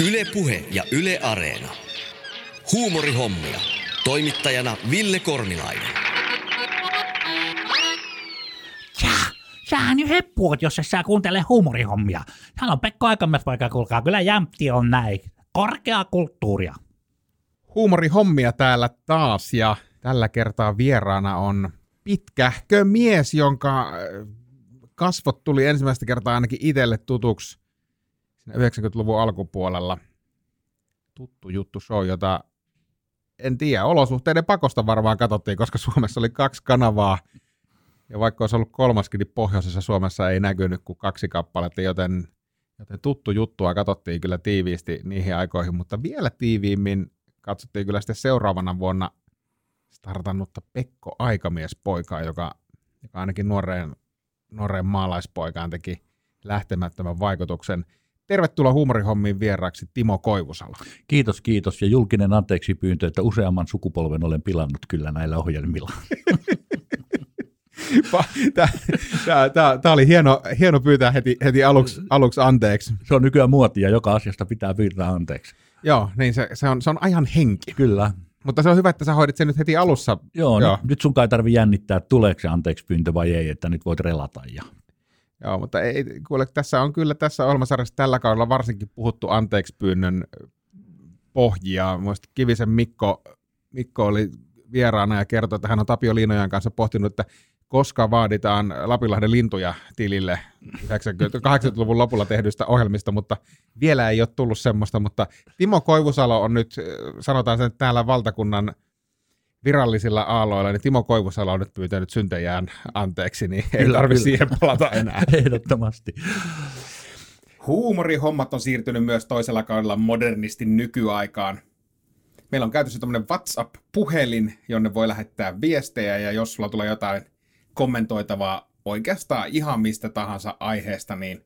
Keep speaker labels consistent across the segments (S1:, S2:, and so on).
S1: Yle Puhe ja Yle Areena. Huumorihommia. Toimittajana Ville Kornilainen.
S2: Sä, sähän jo heppuot, jos et sä kuuntele huumorihommia. Hän on Pekko Aikamies, vaikka kuulkaa, kyllä jämpti on näin. Korkea kulttuuria.
S3: Huumorihommia täällä taas ja tällä kertaa vieraana on pitkähkö mies, jonka äh, kasvot tuli ensimmäistä kertaa ainakin itselle tutuksi siinä 90-luvun alkupuolella. Tuttu juttu show, jota en tiedä, olosuhteiden pakosta varmaan katsottiin, koska Suomessa oli kaksi kanavaa. Ja vaikka olisi ollut kolmaskin, niin pohjoisessa Suomessa ei näkynyt kuin kaksi kappaletta, joten, joten tuttu juttua katsottiin kyllä tiiviisti niihin aikoihin, mutta vielä tiiviimmin katsottiin kyllä sitten seuraavana vuonna startannutta Pekko Aikamiespoikaa, joka, joka ainakin nuoreen, nuoreen maalaispoikaan teki lähtemättömän vaikutuksen. Tervetuloa huumorihommiin vieraaksi Timo Koivusalo.
S4: Kiitos, kiitos. Ja julkinen anteeksi pyyntö, että useamman sukupolven olen pilannut kyllä näillä ohjelmilla.
S3: Tämä oli hieno, hieno pyytää heti, heti aluksi, aluksi anteeksi.
S4: Se on nykyään muotia, joka asiasta pitää pyytää anteeksi.
S3: Joo, niin se, se, on, se on ajan henki.
S4: Kyllä.
S3: Mutta se on hyvä, että sä hoidit sen nyt heti alussa.
S4: Joo, Joo. Nyt, nyt sun kai tarvi jännittää, että tuleeko se anteeksi pyyntö vai ei, että nyt voit relata. Ja...
S3: Joo, mutta ei, kuule, tässä on kyllä tässä ohjelmasarjassa tällä kaudella varsinkin puhuttu anteeksi pyynnön pohjia. Muista Kivisen Mikko, Mikko oli vieraana ja kertoi, että hän on Tapio Liinojan kanssa pohtinut, että koska vaaditaan Lapinlahden lintuja tilille 80-luvun lopulla tehdyistä ohjelmista, mutta vielä ei ole tullut semmoista, mutta Timo Koivusalo on nyt, sanotaan sen täällä valtakunnan virallisilla aalloilla, niin Timo Koivusalo on nyt pyytänyt syntejään anteeksi, niin ei tarvitse siihen palata enää.
S4: Ehdottomasti.
S3: Huumorihommat on siirtynyt myös toisella kaudella modernisti nykyaikaan. Meillä on käytössä tämmöinen WhatsApp-puhelin, jonne voi lähettää viestejä, ja jos sulla tulee jotain kommentoitavaa oikeastaan ihan mistä tahansa aiheesta, niin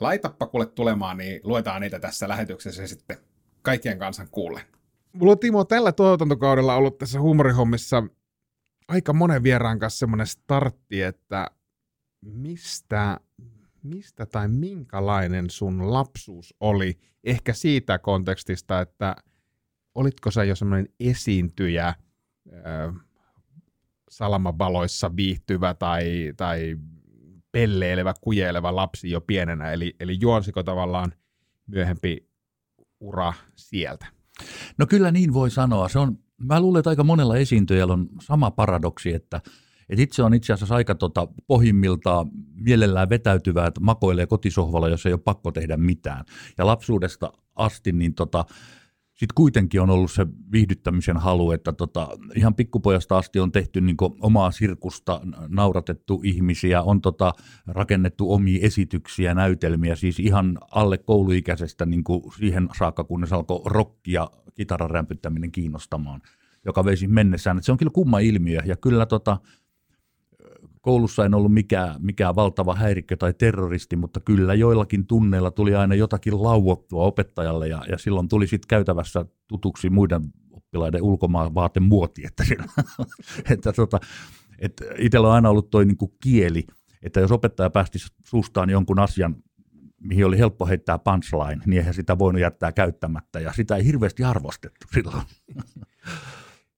S3: laitappa kuule tulemaan, niin luetaan niitä tässä lähetyksessä sitten kaikkien kansan kuulen. Mulla on Timo tällä tuotantokaudella ollut tässä huumorihommissa aika monen vieraan kanssa semmoinen startti, että mistä, mistä tai minkälainen sun lapsuus oli? Ehkä siitä kontekstista, että olitko sä jo semmoinen esiintyjä, salamabaloissa viihtyvä tai, tai pelleilevä, kujeileva lapsi jo pienenä, eli, eli juonsiko tavallaan myöhempi ura sieltä?
S4: No kyllä niin voi sanoa. Se on, mä luulen, että aika monella esiintyjällä on sama paradoksi, että, että itse on itse asiassa aika tota, pohjimmiltaan mielellään vetäytyvää, että makoilee kotisohvalla, jos ei ole pakko tehdä mitään. Ja lapsuudesta asti niin tota, sitten kuitenkin on ollut se viihdyttämisen halu, että tota, ihan pikkupojasta asti on tehty niin omaa sirkusta, nauratettu ihmisiä, on tota, rakennettu omia esityksiä, näytelmiä, siis ihan alle kouluikäisestä niin siihen saakka, kunnes alkoi rock ja kitaran rämpyttäminen kiinnostamaan, joka veisi mennessään. Et se on kyllä kumma ilmiö ja kyllä tota, koulussa en ollut mikään, mikään valtava häirikkö tai terroristi, mutta kyllä joillakin tunneilla tuli aina jotakin lauottua opettajalle ja, ja silloin tuli sitten käytävässä tutuksi muiden oppilaiden ulkomaan vaatemuoti, että, että tota, että itsellä on aina ollut toi niin kieli, että jos opettaja päästi suustaan jonkun asian, mihin oli helppo heittää punchline, niin eihän sitä voinut jättää käyttämättä, ja sitä ei hirveästi arvostettu silloin.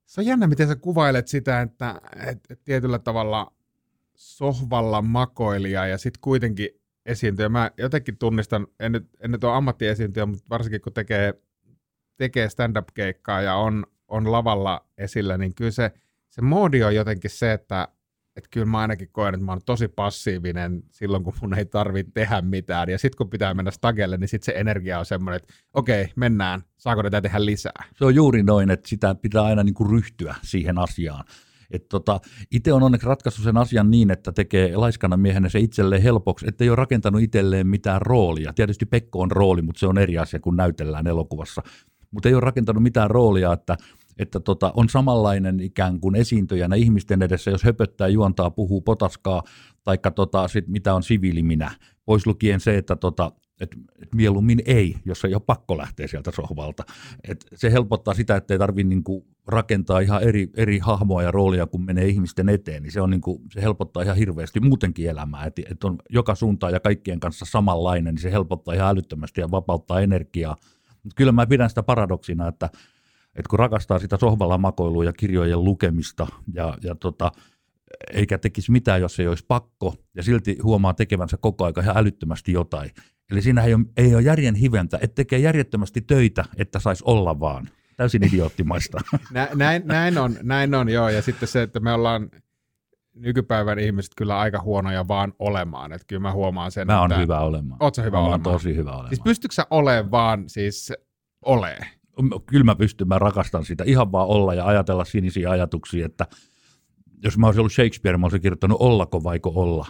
S3: Se on jännä, miten sä kuvailet sitä, että, että tietyllä tavalla sohvalla makoilija ja sitten kuitenkin esiintyjä. Mä jotenkin tunnistan, en nyt, en nyt ole ammattiesiintyjä, mutta varsinkin kun tekee, tekee stand-up-keikkaa ja on, on lavalla esillä, niin kyllä se, se moodi on jotenkin se, että että kyllä mä ainakin koen, että mä oon tosi passiivinen silloin, kun mun ei tarvitse tehdä mitään. Ja sitten kun pitää mennä stagelle, niin sitten se energia on semmoinen, että okei, mennään, saako tätä tehdä lisää?
S4: Se on juuri noin, että sitä pitää aina niin kuin ryhtyä siihen asiaan. Että tota, itse on onneksi ratkaissut sen asian niin, että tekee laiskana miehenä se itselleen helpoksi, että ei ole rakentanut itselleen mitään roolia. Tietysti Pekko on rooli, mutta se on eri asia kuin näytellään elokuvassa. Mutta ei ole rakentanut mitään roolia, että että tota, on samanlainen ikään kuin esiintyjänä ihmisten edessä, jos höpöttää, juontaa, puhuu, potaskaa, tai tota, sit mitä on siviiliminä. Pois lukien se, että tota, et, et mieluummin ei, jos ei ole pakko lähteä sieltä sohvalta. Et se helpottaa sitä, että ei tarvitse niinku rakentaa ihan eri, eri hahmoa ja roolia, kun menee ihmisten eteen, niin se, on niin kuin, se helpottaa ihan hirveästi muutenkin elämää. Että et on joka suuntaan ja kaikkien kanssa samanlainen, niin se helpottaa ihan älyttömästi ja vapauttaa energiaa. Mutta kyllä mä pidän sitä paradoksina, että, että kun rakastaa sitä sohvalla makoilua ja kirjojen lukemista ja, ja tota, eikä tekisi mitään, jos ei olisi pakko, ja silti huomaa tekevänsä koko aika ihan älyttömästi jotain. Eli siinä ei ole, ei ole järjen hiventä, että tekee järjettömästi töitä, että saisi olla vaan. Täysin idioottimaista.
S3: Nä, näin, näin, on, näin on, joo. Ja sitten se, että me ollaan nykypäivän ihmiset kyllä aika huonoja vaan olemaan. Että kyllä mä huomaan sen,
S4: Mä oon
S3: että...
S4: hyvä olemaan.
S3: Oot hyvä
S4: mä
S3: olemaan?
S4: tosi hyvä olemaan.
S3: Siis pystytkö sä olemaan vaan siis ole?
S4: Kyllä mä pystyn, mä rakastan sitä. Ihan vaan olla ja ajatella sinisiä ajatuksia, että jos mä olisin ollut Shakespeare, mä olisin kirjoittanut ollako vaiko olla.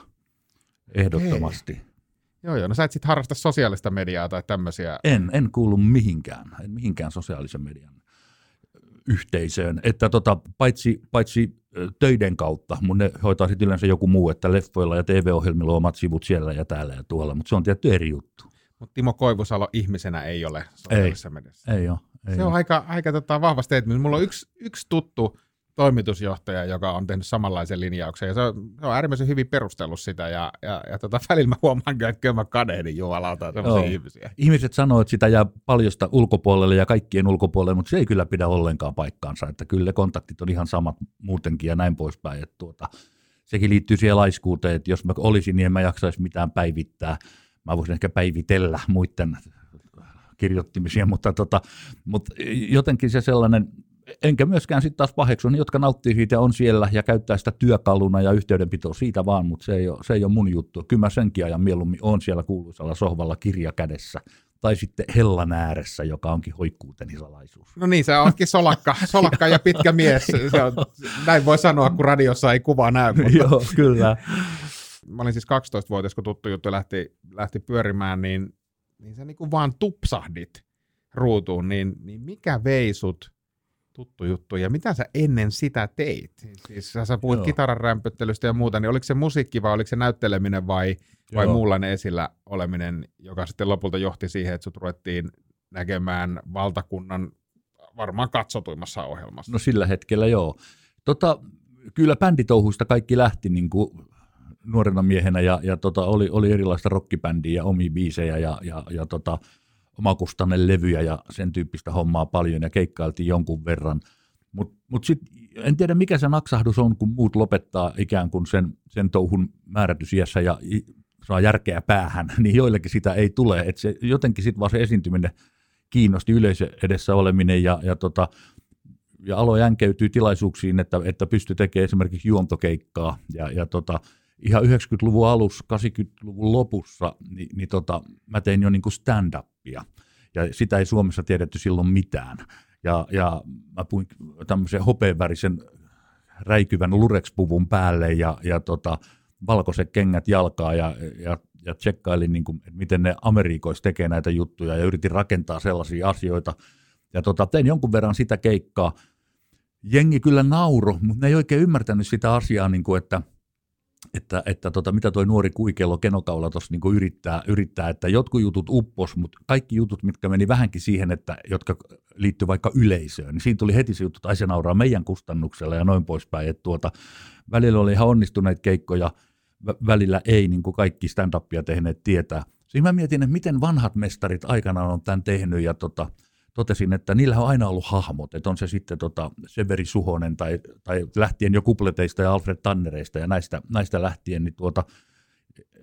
S4: Ehdottomasti.
S3: Joo, joo. No sä et sit harrasta sosiaalista mediaa tai tämmöisiä.
S4: En, en kuulu mihinkään, en mihinkään sosiaalisen median yhteisöön. Että tota, paitsi, paitsi töiden kautta, mun ne hoitaa sitten yleensä joku muu, että leffoilla ja TV-ohjelmilla on omat sivut siellä ja täällä ja tuolla, mutta se on tietty eri juttu.
S3: Mutta Timo Koivusalo ihmisenä ei ole sosiaalisessa mediassa.
S4: Ei ole. Ei
S3: Se
S4: oo.
S3: on aika, aika tota, vahva statement. Mulla on yksi, yksi tuttu toimitusjohtaja, joka on tehnyt samanlaisen linjauksen, ja se on, se on äärimmäisen hyvin perustellut sitä, ja, ja, ja tota, välillä mä huomaan, että kyllä mä kadehdin jumalauta sellaisia
S4: Joo.
S3: ihmisiä.
S4: Ihmiset sanoo, että sitä jää paljosta ulkopuolelle ja kaikkien ulkopuolelle, mutta se ei kyllä pidä ollenkaan paikkaansa, että kyllä kontaktit on ihan samat muutenkin ja näin poispäin. Että tuota, sekin liittyy siihen laiskuuteen, että jos mä olisin, niin en mä jaksaisi mitään päivittää. Mä voisin ehkä päivitellä muiden kirjoittimisia, mutta, tota, mutta jotenkin se sellainen, enkä myöskään sitten taas paheksu, ne, jotka nauttii siitä ja on siellä ja käyttää sitä työkaluna ja yhteydenpitoa siitä vaan, mutta se ei ole, se ei ole mun juttu. Kyllä mä senkin ajan mieluummin on siellä kuuluisalla sohvalla kirja kädessä tai sitten hellan ääressä, joka onkin hoikkuuteni salaisuus.
S3: No niin, sä ootkin solakka, solakka ja pitkä mies. Se on, näin voi sanoa, kun radiossa ei kuva näy. Mutta
S4: Joo, kyllä.
S3: mä olin siis 12-vuotias, kun tuttu juttu lähti, lähti pyörimään, niin, niin sä niinku vaan tupsahdit ruutuun, niin, niin mikä vei sut tuttu juttu, ja mitä sä ennen sitä teit? Siis sä, sä puhuit
S4: Joo.
S3: kitaran rämpöttelystä ja muuta, niin oliko se musiikki vai oliko se näytteleminen vai, vai muunlainen esillä oleminen, joka sitten lopulta johti siihen, että sut ruvettiin näkemään valtakunnan varmaan katsotuimmassa ohjelmassa.
S4: No sillä hetkellä joo. Tota, kyllä bänditouhuista kaikki lähti niin kuin nuorena miehenä ja, ja tota, oli, oli erilaista rockibändiä ja omia biisejä ja, ja, ja tota, omakustanne levyjä ja sen tyyppistä hommaa paljon ja keikkailtiin jonkun verran. Mutta mut sitten en tiedä mikä se naksahdus on, kun muut lopettaa ikään kuin sen, sen touhun määrätysiässä ja saa järkeä päähän, niin joillekin sitä ei tule. Et se, jotenkin sitten vaan se esiintyminen kiinnosti yleisö edessä oleminen ja, ja tota, ja aloin jänkeytyy tilaisuuksiin, että, että pystyi tekemään esimerkiksi juontokeikkaa. Ja, ja tota, ihan 90-luvun alussa, 80-luvun lopussa, niin, niin tota, mä tein jo niinku stand-upia. Ja sitä ei Suomessa tiedetty silloin mitään. Ja, ja mä puin tämmöisen hopeenvärisen räikyvän lurekspuvun päälle ja, ja tota, valkoiset kengät jalkaa ja, ja, ja tsekkailin, niin kuin, että miten ne Amerikoissa tekee näitä juttuja ja yritin rakentaa sellaisia asioita. Ja tota, tein jonkun verran sitä keikkaa. Jengi kyllä nauro, mutta ne ei oikein ymmärtänyt sitä asiaa, niin kuin, että, että, että tota, mitä toi nuori kuikello kenokaula tuossa niin yrittää, yrittää, että jotkut jutut uppos, mutta kaikki jutut, mitkä meni vähänkin siihen, että jotka liittyy vaikka yleisöön, niin siinä tuli heti se juttu, että se nauraa meidän kustannuksella ja noin poispäin. Että tuota, välillä oli ihan onnistuneita keikkoja, vä- välillä ei, niin kuin kaikki stand-upia tehneet tietää. Siis mä mietin, että miten vanhat mestarit aikanaan on tämän tehnyt ja tota, totesin, että niillä on aina ollut hahmot, että on se sitten tota Severi Suhonen tai, tai lähtien jo kupleteista ja Alfred Tannereista ja näistä, näistä lähtien niin tuota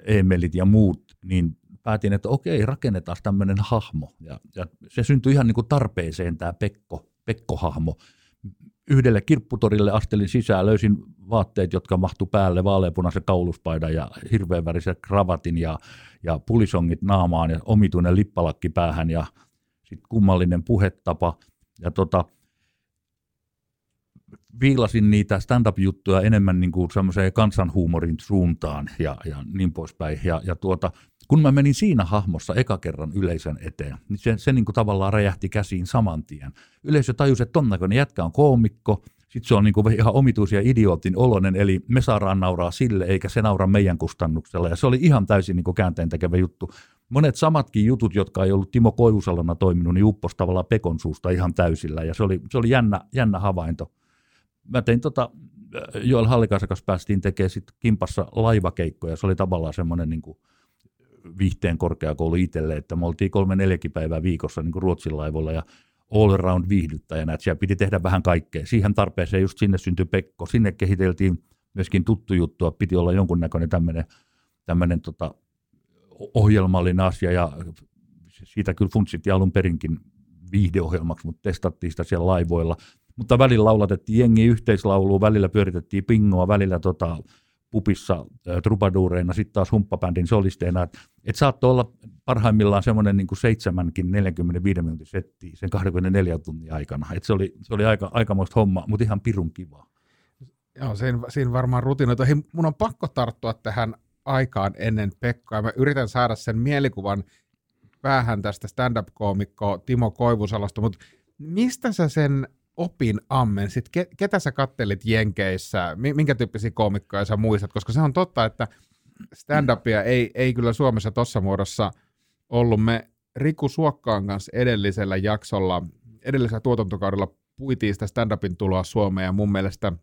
S4: Emelit ja muut, niin päätin, että okei, rakennetaan tämmöinen hahmo. Ja, ja se syntyi ihan niin kuin tarpeeseen tämä Pekko, Pekko-hahmo. Yhdelle kirpputorille astelin sisään, löysin vaatteet, jotka mahtu päälle, vaaleanpunaisen kauluspaidan ja hirveän värisen kravatin ja, ja pulisongit naamaan ja omituinen lippalakki päähän ja sitten kummallinen puhetapa. Ja tota, viilasin niitä stand-up-juttuja enemmän niin kuin kansanhuumorin suuntaan ja, ja niin poispäin. Ja, ja tuota, kun mä menin siinä hahmossa eka kerran yleisön eteen, niin se, se niin kuin tavallaan räjähti käsiin saman tien. Yleisö tajusi, että ton näköinen jätkä on koomikko, sitten se on niin kuin ihan omituisia idiootin olonen, eli me saadaan nauraa sille, eikä se naura meidän kustannuksella. Ja se oli ihan täysin niin kuin käänteen tekevä juttu. Monet samatkin jutut, jotka ei ollut Timo Koivusalona toiminut, niin uppos tavallaan Pekon suusta ihan täysillä, ja se oli, se oli jännä, jännä havainto. Mä tein tota, Joel Hallikaisen kanssa päästiin tekemään sit kimpassa laivakeikkoja, se oli tavallaan semmoinen niin kuin viihteen korkeakoulu itselle, että me oltiin kolme neljäkin päivää viikossa niin kuin Ruotsin laivoilla ja all around viihdyttäjänä, että siellä piti tehdä vähän kaikkea. Siihen tarpeeseen just sinne syntyi Pekko, sinne kehiteltiin myöskin tuttu juttua, piti olla jonkunnäköinen tämmöinen tota, ohjelmallinen asia ja siitä kyllä funtsittiin alun perinkin viihdeohjelmaksi, mutta testattiin sitä siellä laivoilla. Mutta välillä laulatettiin jengi yhteislauluun, välillä pyöritettiin pingoa, välillä tota, pupissa trubaduureina, sitten taas humppabändin solisteina. Että et saattoi olla parhaimmillaan semmoinen niin seitsemänkin 45 minuutin setti sen 24 tunnin aikana. Et se oli, se oli aika, aikamoista homma, mutta ihan pirun kivaa.
S3: Joo, siinä, siinä varmaan rutinoita. Hei, mun on pakko tarttua tähän aikaan ennen Pekkaa. Mä yritän saada sen mielikuvan päähän tästä stand-up-koomikko Timo Koivusalosta, mutta mistä sä sen opin ammensit? Ketä sä kattelit Jenkeissä? Minkä tyyppisiä koomikkoja sä muistat? Koska se on totta, että stand-upia ei, ei kyllä Suomessa tuossa muodossa ollut. Me Riku Suokkaan kanssa edellisellä jaksolla, edellisellä tuotantokaudella puitiin sitä stand-upin tuloa Suomeen, ja mun mielestä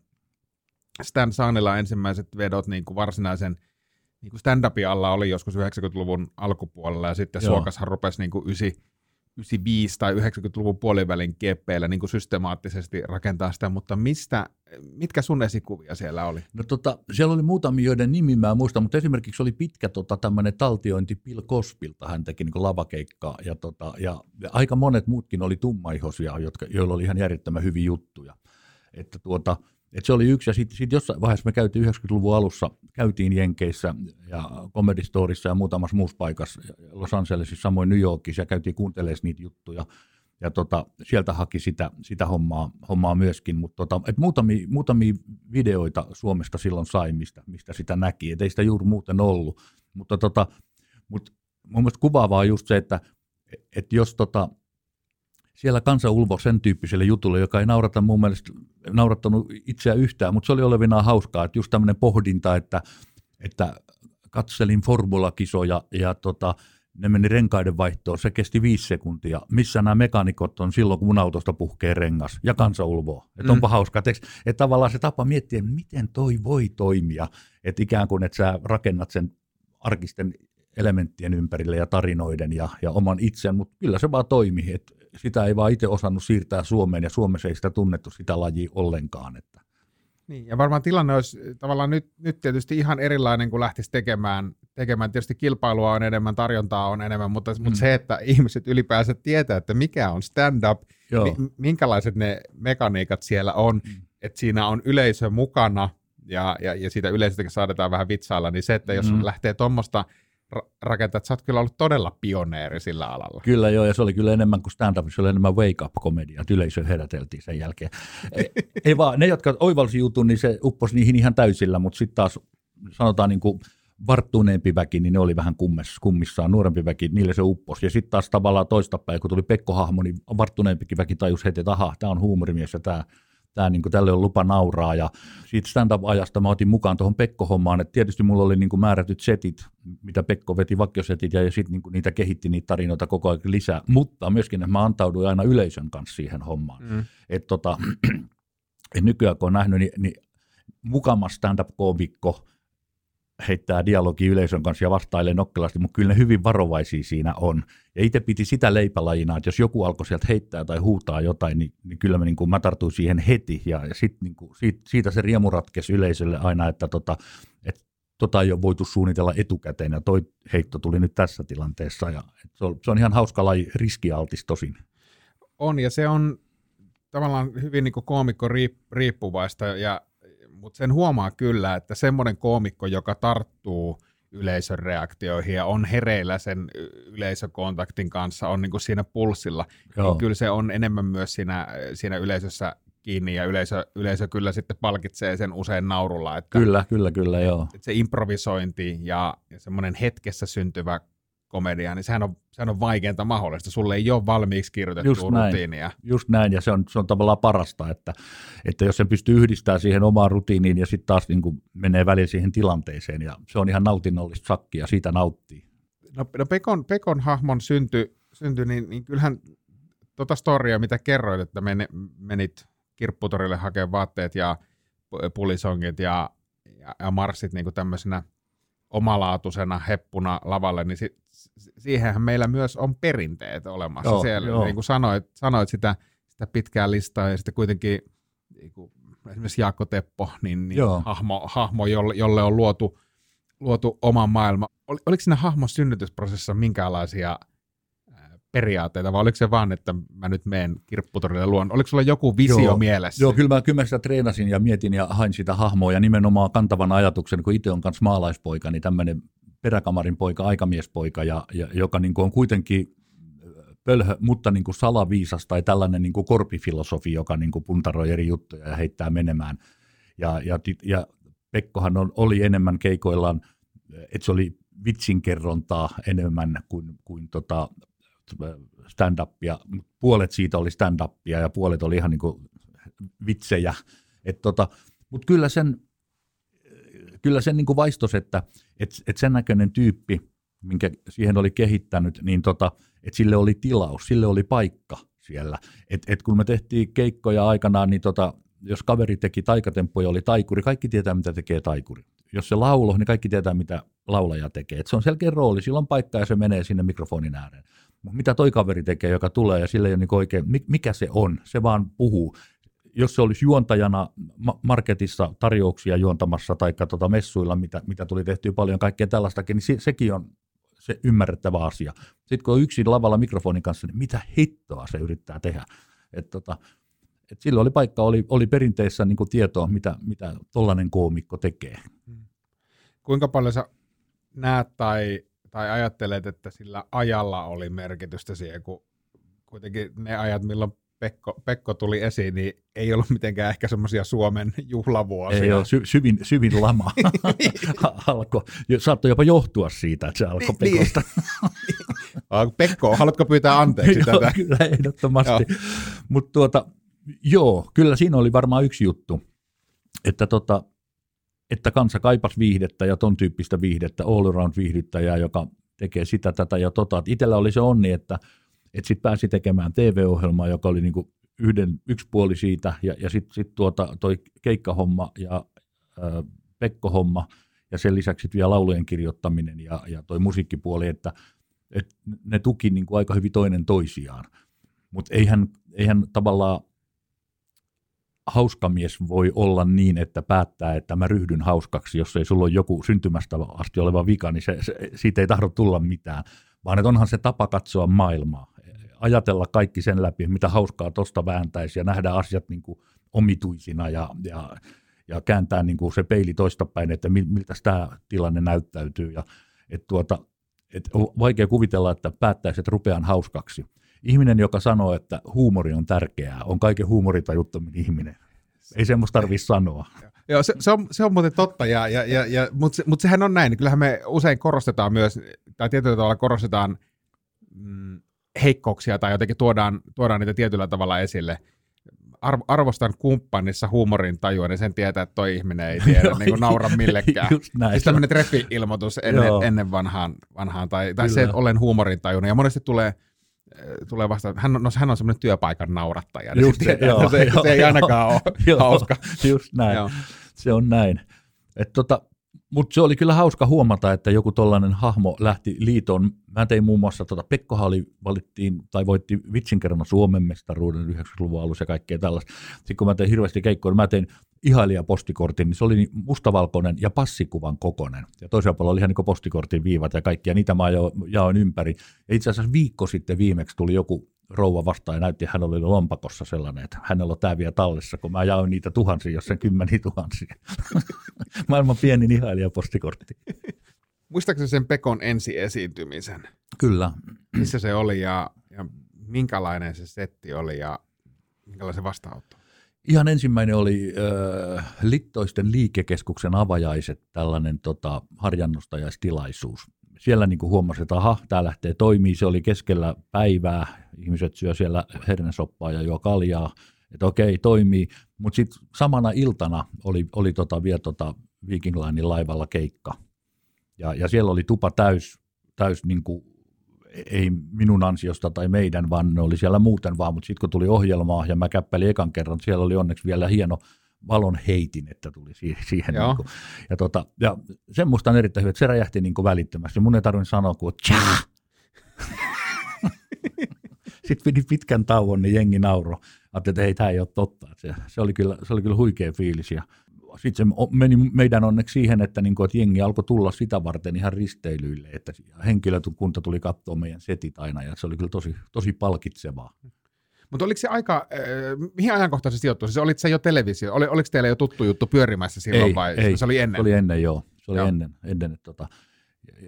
S3: Stan Saanilla ensimmäiset vedot niin kuin varsinaisen niin kuin stand-upin alla oli joskus 90-luvun alkupuolella, ja sitten Joo. Suokashan rupesi niin kuin 95 tai 90-luvun puolivälin keppeillä niin kuin systemaattisesti rakentaa sitä, mutta mistä, mitkä sun esikuvia siellä oli?
S4: No tota, siellä oli muutamia, joiden nimi mä muistan, mutta esimerkiksi oli pitkä tota, tämmöinen taltiointi Bill Kospilta, hän teki niin lavakeikkaa, ja, tota, ja, ja, aika monet muutkin oli tummaihosia, jotka, joilla oli ihan järjettömän hyviä juttuja. Että tuota, et se oli yksi, ja sitten sit jossain vaiheessa me käytiin 90-luvun alussa, käytiin Jenkeissä ja Comedy Storissa ja muutamassa muussa paikassa, Los Angelesissa, samoin New Yorkissa, ja käytiin kuuntelemaan niitä juttuja, ja tota, sieltä haki sitä, sitä hommaa, hommaa myöskin, mutta tota, et muutamia, muutamia videoita Suomesta silloin sai, mistä, mistä sitä näki, et ei sitä juuri muuten ollut, mutta tota, mut mun mielestä kuvaavaa on just se, että et jos tota, siellä kansa ulvo sen tyyppiselle jutulle, joka ei naurata mun mielestä naurattanut itseä yhtään, mutta se oli olevinaan hauskaa, että just tämmöinen pohdinta, että, että katselin formulakisoja ja tota, ne meni renkaiden vaihtoon, se kesti viisi sekuntia. Missä nämä mekanikot on silloin, kun mun autosta puhkee rengas ja kansa ulvoo. Että onpa mm. hauskaa. Että, että tavallaan se tapa miettiä, miten toi voi toimia, että ikään kuin, että sä rakennat sen arkisten elementtien ympärille ja tarinoiden ja, ja oman itsen, mutta kyllä se vaan toimii. Että sitä ei vaan itse osannut siirtää Suomeen, ja Suomessa ei sitä tunnettu sitä lajia ollenkaan. Että.
S3: Niin, ja varmaan tilanne olisi tavallaan nyt, nyt tietysti ihan erilainen, kun lähtisi tekemään, tekemään. Tietysti kilpailua on enemmän, tarjontaa on enemmän, mutta, mm. mutta se, että ihmiset ylipäänsä tietää, että mikä on stand-up, mi, minkälaiset ne mekaniikat siellä on, mm. että siinä on yleisö mukana, ja, ja, ja siitä yleisöstäkin saadaan vähän vitsailla, niin se, että jos mm. lähtee tuommoista rakentaa, että sä oot kyllä ollut todella pioneeri sillä alalla.
S4: Kyllä joo, ja se oli kyllä enemmän kuin stand-up, se oli enemmän wake-up-komedia, että yleisö heräteltiin sen jälkeen. ei, ei vaan, ne jotka oivalsi jutun, niin se upposi niihin ihan täysillä, mutta sitten taas sanotaan niin kuin varttuneempi väki, niin ne oli vähän kummes, kummissaan, nuorempi väki, niille se upposi. Ja sitten taas tavallaan toistapäin, kun tuli Pekko-hahmo, niin varttuneempikin väki tajusi heti, että aha, tämä on huumorimies ja tämä tämä niin kuin, tälle on lupa nauraa. Ja siitä stand-up-ajasta mä otin mukaan tuohon Pekko-hommaan, että tietysti mulla oli niin kuin määrätyt setit, mitä Pekko veti vakiosetit ja, ja sitten niin niitä kehitti niitä tarinoita koko ajan lisää, mutta myöskin että mä antauduin aina yleisön kanssa siihen hommaan. Mm. Että tota, et nykyään kun on nähnyt, niin, niin mukama stand-up-koomikko heittää dialogi yleisön kanssa ja vastailee nokkelasti, mutta kyllä ne hyvin varovaisia siinä on. Ja itse piti sitä leipälajina, että jos joku alkoi sieltä heittää tai huutaa jotain, niin, niin kyllä mä, niin kuin, mä tartuin siihen heti. Ja, ja sit, niin kuin, siitä, siitä se riemu ratkesi yleisölle aina, että tota, et, tota ei ole voitu suunnitella etukäteen, ja toi heitto tuli nyt tässä tilanteessa. Ja, et se, on, se on ihan hauska laji, riskialtis tosin.
S3: On, ja se on tavallaan hyvin niin koomikko riippuvaista, ja mutta sen huomaa kyllä, että semmoinen koomikko, joka tarttuu yleisön reaktioihin ja on hereillä sen yleisökontaktin kanssa, on niin kuin siinä pulssilla, niin Joo. niin kyllä se on enemmän myös siinä, siinä yleisössä kiinni ja yleisö, yleisö kyllä sitten palkitsee sen usein naurulla. Että,
S4: kyllä, kyllä, kyllä, joo.
S3: Että se improvisointi ja, ja semmoinen hetkessä syntyvä komedia, niin sehän on, sehän on vaikeinta mahdollista. Sulle ei ole valmiiksi kirjoitettu just rutiinia.
S4: Näin, just näin, ja se on, se on tavallaan parasta, että, että jos sen pystyy yhdistämään siihen omaan rutiiniin ja sitten taas niin kuin menee välillä siihen tilanteeseen, ja se on ihan nautinnollista sakkia, siitä nauttii.
S3: No, no Pekon, Pekon hahmon synty, synty niin, niin kyllähän tuota storia, mitä kerroit, että men, menit kirpputorille hakemaan vaatteet ja pulisongit ja, ja, ja marssit niin tämmöisenä omalaatuisena heppuna lavalle, niin si, siihenhän meillä myös on perinteet olemassa joo, siellä. Joo. Niin kuin sanoit, sanoit sitä, sitä pitkää listaa ja sitten kuitenkin niin kuin esimerkiksi Jaakko Teppo, niin, niin hahmo, hahmo jolle, jolle on luotu, luotu oma maailma. Ol, oliko siinä hahmon synnytysprosessissa minkälaisia periaatteita, vai oliko se vaan, että mä nyt menen kirpputorille luon? Oliko sulla joku visio
S4: joo,
S3: mielessä?
S4: Joo, kyllä mä, kyllä mä sitä treenasin ja mietin ja hain sitä hahmoa, ja nimenomaan kantavan ajatuksen, kun itse on kanssa maalaispoika, niin tämmöinen peräkamarin poika, aikamiespoika, ja, ja joka niin kuin on kuitenkin pölhö, mutta niin kuin salaviisas tai tällainen niin kuin korpifilosofi, joka niin kuin puntaroi eri juttuja ja heittää menemään. Ja, ja, ja Pekkohan on, oli enemmän keikoillaan, että se oli vitsinkerrontaa enemmän kuin, kuin tota stand-upia. Puolet siitä oli stand-upia ja puolet oli ihan niin kuin vitsejä. tota, Mutta kyllä sen, kyllä sen niin kuin vaistos, että et, et sen näköinen tyyppi, minkä siihen oli kehittänyt, niin tota, että sille oli tilaus, sille oli paikka siellä. Et, et kun me tehtiin keikkoja aikanaan, niin tota, jos kaveri teki taikatemppuja, oli taikuri, kaikki tietää, mitä tekee taikuri. Jos se laulo, niin kaikki tietää, mitä laulaja tekee. Et se on selkeä rooli, sillä on paikka ja se menee sinne mikrofonin ääreen. Mutta mitä toi kaveri tekee, joka tulee ja sille ei ole niin oikein, mikä se on, se vaan puhuu. Jos se olisi juontajana marketissa tarjouksia juontamassa tai tuota messuilla, mitä, mitä tuli tehtyä paljon kaikkea tällaistakin, niin se, sekin on se ymmärrettävä asia. Sitten kun on yksin lavalla mikrofonin kanssa, niin mitä hittoa se yrittää tehdä. Et tota, et silloin oli paikka, oli, oli perinteessä niin tietoa, mitä, mitä tollainen koomikko tekee.
S3: Kuinka paljon sä näet tai, tai ajattelet, että sillä ajalla oli merkitystä siihen, kun kuitenkin ne ajat, milloin Pekko, Pekko tuli esiin, niin ei ollut mitenkään ehkä semmoisia Suomen juhlavuosia.
S4: Ei ole, sy- syvin, syvin lama alkoi. Saattoi jopa johtua siitä, että se alkoi niin, Pekosta.
S3: Niin. Pekko, haluatko pyytää anteeksi
S4: joo, tätä? Kyllä, ehdottomasti. Mutta tuota, joo, kyllä siinä oli varmaan yksi juttu, että, tota, että kansa kaipas viihdettä ja ton tyyppistä viihdettä, all around viihdyttäjää, joka tekee sitä, tätä ja tota. Itellä oli se onni, että – että sitten pääsi tekemään TV-ohjelmaa, joka oli niinku yhden, yksi puoli siitä, ja, ja sitten sit tuota, toi keikkahomma ja ää, Pekko-homma, ja sen lisäksi vielä laulujen kirjoittaminen ja, ja toi musiikkipuoli, että, että ne tuki niin aika hyvin toinen toisiaan. Mutta eihän, eihän tavallaan hauskamies voi olla niin, että päättää, että mä ryhdyn hauskaksi, jos ei sulla ole joku syntymästä asti oleva vika, niin se, se, siitä ei tahdo tulla mitään, vaan että onhan se tapa katsoa maailmaa ajatella kaikki sen läpi, mitä hauskaa tuosta vääntäisi ja nähdä asiat niin kuin omituisina ja, ja, ja kääntää niin kuin se peili toistapäin, että miltä tämä tilanne näyttäytyy. Ja, et tuota, et on vaikea kuvitella, että päättäisi, että rupean hauskaksi. Ihminen, joka sanoo, että huumori on tärkeää, on kaiken huumoritajuttomin ihminen. Ei semmoista tarvitse sanoa.
S3: Joo, se, se, on, se on muuten totta, ja, ja, ja, ja, mutta se, mut sehän on näin. Kyllähän me usein korostetaan myös, tai tietyllä tavalla korostetaan mm, heikkouksia tai jotenkin tuodaan, tuodaan niitä tietyllä tavalla esille. Arv, arvostan kumppanissa huumorin tajua, niin sen tietää, että toi ihminen ei tiedä niin kuin naura millekään. Just näin. Siis tämmöinen treffi-ilmoitus ennen, ennen vanhaan, vanhaan tai, tai se, että olen huumorin tajunut. Ja monesti tulee, äh, tulee vasta, hän on, no, hän on semmoinen työpaikan naurattaja. Niin just se, tietää, joo, se, joo, se ei joo, ainakaan ole joo, hauska.
S4: Just näin, joo. se on näin. Et tota, mutta se oli kyllä hauska huomata, että joku tollainen hahmo lähti liitoon. Mä tein muun muassa, tota, Pekkohan oli, valittiin tai voitti vitsinkerran Suomen mestaruuden 90-luvun alussa ja kaikkea tällaista. Sitten kun mä tein hirveästi keikkoja, mä tein ihailijapostikortin, niin se oli mustavalkoinen ja passikuvan kokonen. Ja toisella puolella oli ihan niin postikortin viivat ja kaikkia, niitä mä jaoin ympäri. Ja itse asiassa viikko sitten viimeksi tuli joku rouva vastaan ja näytti, että hän oli lompakossa sellainen, että hänellä on tämä vielä tallessa, kun mä jaoin niitä tuhansia, jos sen kymmeniä tuhansia. Maailman pienin ihailija postikortti.
S3: Muistaakseni sen Pekon ensi esiintymisen?
S4: Kyllä.
S3: Missä se oli ja, ja minkälainen se setti oli ja minkälainen vastaanotto?
S4: Ihan ensimmäinen oli äh, Littoisten liikekeskuksen avajaiset, tällainen tota, harjannustajastilaisuus siellä niin kuin huomasi, että aha, tämä lähtee toimii. Se oli keskellä päivää, ihmiset syö siellä hernesoppaa ja juo kaljaa, että okei, toimii. Mutta sitten samana iltana oli, oli tota, vielä tota Viking Linein laivalla keikka. Ja, ja siellä oli tupa täys täys niin kuin, ei minun ansiosta tai meidän, vaan ne oli siellä muuten vaan, mutta sitten kun tuli ohjelmaa ja mä käppäilin ekan kerran, siellä oli onneksi vielä hieno valon heitin, että tuli siihen. niin kuin, ja, tota, ja semmoista on erittäin hyvä, että se räjähti niin kuin välittömästi. Mun ei tarvinnut sanoa kuin tjaa! Sitten pidi pitkän tauon, niin jengi nauro. Ajattelin, että ei, tämä ei ole totta. Se, se, oli kyllä, se oli kyllä huikea fiilis. Ja sitten se meni meidän onneksi siihen, että, niin kuin, että jengi alkoi tulla sitä varten ihan risteilyille, että henkilökunta tuli katsoa meidän setit aina, ja se oli kyllä tosi, tosi palkitsevaa.
S3: Mutta oliko se aika, äh, mihin ajankohtaan se sijoittui? Siis olit se jo televisio, oli, oliko teillä jo tuttu juttu pyörimässä silloin
S4: ei,
S3: vai
S4: ei,
S3: se oli ennen?
S4: Se oli ennen, joo. Se oli joo. ennen, ennen että tota,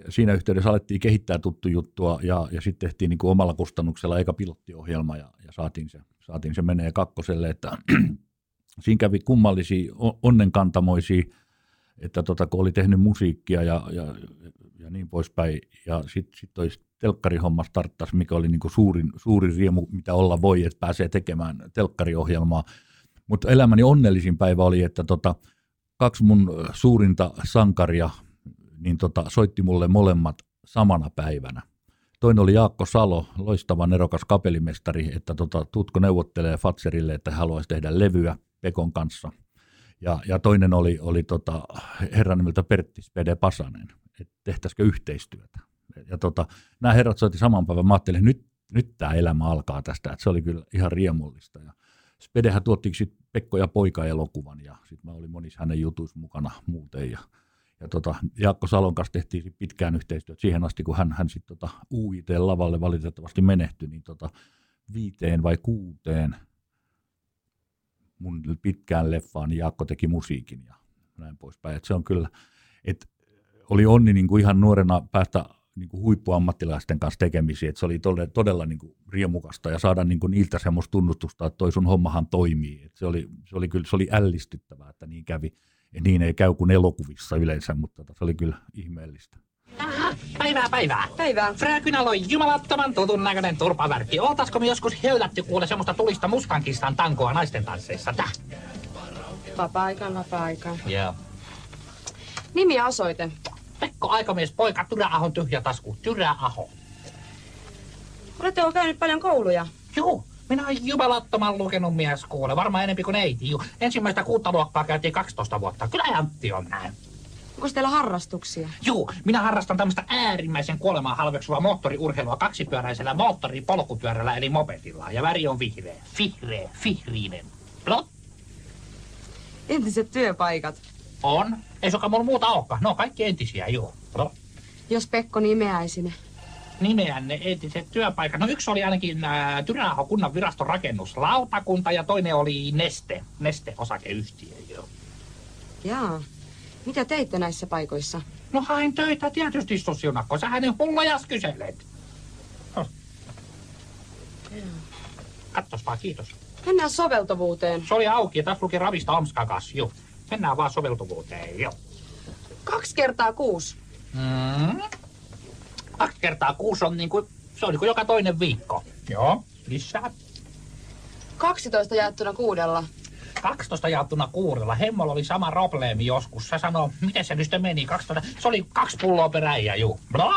S4: siinä yhteydessä alettiin kehittää tuttu juttua ja, ja sitten tehtiin niin kuin omalla kustannuksella eka pilottiohjelma ja, ja saatiin, se, saatiin se menee kakkoselle, että siinä kävi kummallisia onnenkantamoisia, että tota, kun oli tehnyt musiikkia ja, ja, ja niin poispäin, ja sitten sit toi telkkarihomma starttasi, mikä oli niin kuin suurin, suurin riemu, mitä olla voi, että pääsee tekemään telkkariohjelmaa. Mutta elämäni onnellisin päivä oli, että tota, kaksi mun suurinta sankaria niin tota, soitti mulle molemmat samana päivänä. Toinen oli Jaakko Salo, loistava nerokas kapelimestari, että tota, tutko neuvottelee Fatserille, että haluaisi tehdä levyä Pekon kanssa. Ja, ja toinen oli, oli tota, herran nimeltä Pertti Spede Pasanen, että tehtäisikö yhteistyötä. Ja tota, nämä herrat soitti saman päivän. Mä ajattelin, että nyt, nyt tämä elämä alkaa tästä, että se oli kyllä ihan riemullista. Ja Spedehän tuotti sitten Pekko ja poika elokuvan ja sitten mä olin monissa hänen jutuissa mukana muuten ja ja tota, Jaakko Salon kanssa tehtiin pitkään yhteistyötä siihen asti, kun hän, hän sitten tota UIT-lavalle valitettavasti menehtyi, niin tota viiteen vai kuuteen mun pitkään leffaan niin Jaakko teki musiikin ja näin poispäin. Et se on kyllä, että oli onni niin kuin ihan nuorena päästä niin kuin huippuammattilaisten kanssa tekemisiin, että se oli todella, todella niin kuin riemukasta ja saada niin kuin niiltä semmoista tunnustusta, että toi sun hommahan toimii. Et se, oli, se oli kyllä se oli ällistyttävää, että niin kävi. Ja niin ei käy kuin elokuvissa yleensä, mutta tota, se oli kyllä ihmeellistä.
S2: Päivää, päivää.
S5: Päivää.
S2: Frökynä on jumalattoman tutun näköinen turpavärkki. Ootasko me joskus höylätty kuule semmoista tulista muskankistan tankoa naisten tansseissa? Täh.
S5: Vapaa-aikaan, vapaa-aikaan.
S2: Joo.
S5: Nimi ja osoite.
S2: Pekko Aikamies, poika, Tyräahon tyhjä tasku. Tyräaho.
S5: Oletteko käynyt paljon kouluja?
S2: Juu, minä olen jumalattoman lukenut mies kuule. Varmaan enempi kuin neiti. Juu. Ensimmäistä kuutta luokkaa käytiin 12 vuotta. Kyllä Antti on näin.
S5: Onko teillä harrastuksia?
S2: Juu, minä harrastan tämmöistä äärimmäisen kuolemaa halveksuvaa moottoriurheilua kaksipyöräisellä moottoripolkupyörällä eli mopetilla. Ja väri on vihreä. Vihreä, vihriinen. Plot.
S5: Entiset työpaikat.
S2: On. Ei suka mulla muuta olekaan. No kaikki entisiä, juu. Plot.
S5: Jos Pekko nimeäisi ne.
S2: Nimeänne entiset työpaikat. No yksi oli ainakin äh, Tyräaho kunnan viraston rakennuslautakunta ja toinen oli Neste. Neste osakeyhtiö, joo.
S5: Jaa. Mitä teitte näissä paikoissa?
S2: No hain töitä tietysti Susiunakko. Sä hänen hullojas kyselet. Katsos vaan, kiitos.
S5: Mennään soveltuvuuteen.
S2: Se oli auki ja tässä luki ravista omskakas, joo. Mennään vaan soveltuvuuteen, joo.
S5: Kaksi kertaa kuusi.
S2: Mm. Kaksi kertaa kuusi on niin kuin, se on niin kuin joka toinen viikko. Joo, lisää.
S5: 12 jaettuna kuudella.
S2: 12 jaettuna kuudella. Hemmolla oli sama probleemi joskus. Sä sanoo, miten se nyt meni? 12, se oli kaksi pulloa peräjä, juu. Bla.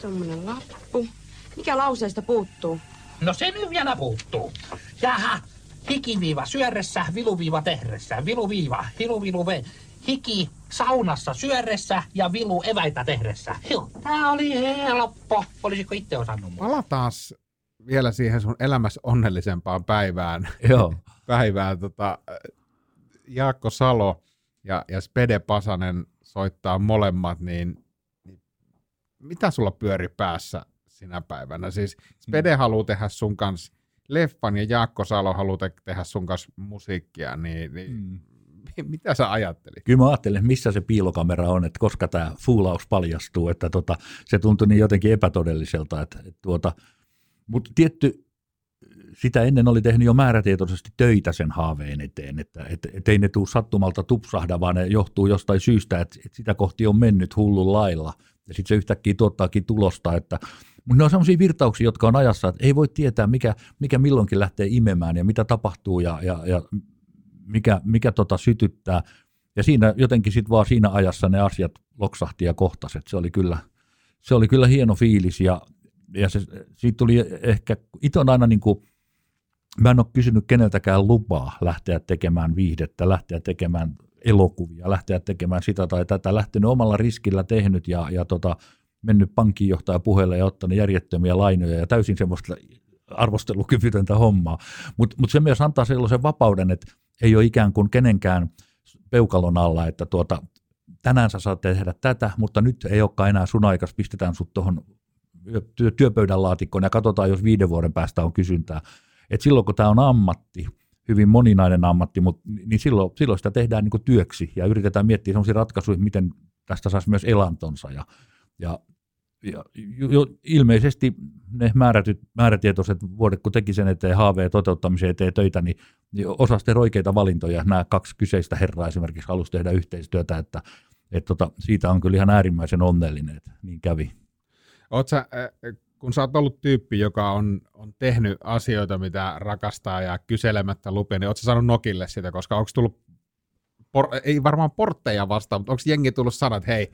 S5: Tuommoinen lappu. Mikä lauseesta puuttuu?
S2: No se nyt vielä puuttuu. Jaha, hikiviiva syöressä, viluviiva tehdessä. Viluviiva, hiluvilu ve. Hiki saunassa syöressä ja vilu eväitä tehdessä. Joo, tää oli helppo. Olisiko itse osannut muuta?
S3: Palataan vielä siihen sun elämässä onnellisempaan päivään.
S4: Joo.
S3: päivään tota, Jaakko Salo ja, ja Spede Pasanen soittaa molemmat, niin, niin mitä sulla pyöri päässä sinä päivänä? Siis Spede mm. haluaa tehdä sun kanssa leffan ja Jaakko Salo haluaa te- tehdä sun kanssa musiikkia, niin, niin mm. mitä sä ajattelit?
S4: Kyllä mä ajattelin, että missä se piilokamera on, että koska tämä fuulaus paljastuu, että tota, se tuntui niin jotenkin epätodelliselta, että, että tuota, mutta tietty sitä ennen oli tehnyt jo määrätietoisesti töitä sen haaveen eteen, että et, et ei ne tule sattumalta tupsahda, vaan ne johtuu jostain syystä, että, että sitä kohti on mennyt hullun lailla. Ja sitten se yhtäkkiä tuottaakin tulosta, että mutta ne on sellaisia virtauksia, jotka on ajassa, että ei voi tietää, mikä, mikä milloinkin lähtee imemään ja mitä tapahtuu ja, ja, ja mikä, mikä tota sytyttää. Ja siinä jotenkin sitten vaan siinä ajassa ne asiat loksahti ja kohtaset. Se oli kyllä, se oli kyllä hieno fiilis ja, ja se, siitä tuli ehkä, itse on aina niin kuin, mä en ole kysynyt keneltäkään lupaa lähteä tekemään viihdettä, lähteä tekemään elokuvia, lähteä tekemään sitä tai tätä, lähtenyt omalla riskillä tehnyt ja, ja tota, mennyt pankinjohtaja puheelle ja ottanut järjettömiä lainoja ja täysin semmoista arvostelukyvytöntä hommaa. Mutta mut se myös antaa sellaisen vapauden, että ei ole ikään kuin kenenkään peukalon alla, että tuota, tänään sä saat tehdä tätä, mutta nyt ei olekaan enää sun aikas, pistetään sut tuohon työpöydän laatikkoon ja katsotaan, jos viiden vuoden päästä on kysyntää. Et silloin kun tämä on ammatti, hyvin moninainen ammatti, mutta, niin silloin, silloin sitä tehdään niin työksi ja yritetään miettiä sellaisia ratkaisuja, miten tästä saisi myös elantonsa. Ja, ja, ja jo, ilmeisesti ne määrätyt, määrätietoiset vuodet, kun teki sen eteen HV toteuttamiseen eteen töitä, niin, osasi tehdä oikeita valintoja. Nämä kaksi kyseistä herraa esimerkiksi halusi tehdä yhteistyötä, että, että tota, siitä on kyllä ihan äärimmäisen onnellinen, että niin kävi.
S3: Sä, kun sä oot ollut tyyppi, joka on, on tehnyt asioita, mitä rakastaa ja kyselemättä lupia, niin oot sä saanut nokille sitä, koska onko tullut, por, ei varmaan portteja vastaan, mutta onko jengi tullut sanoa, että hei,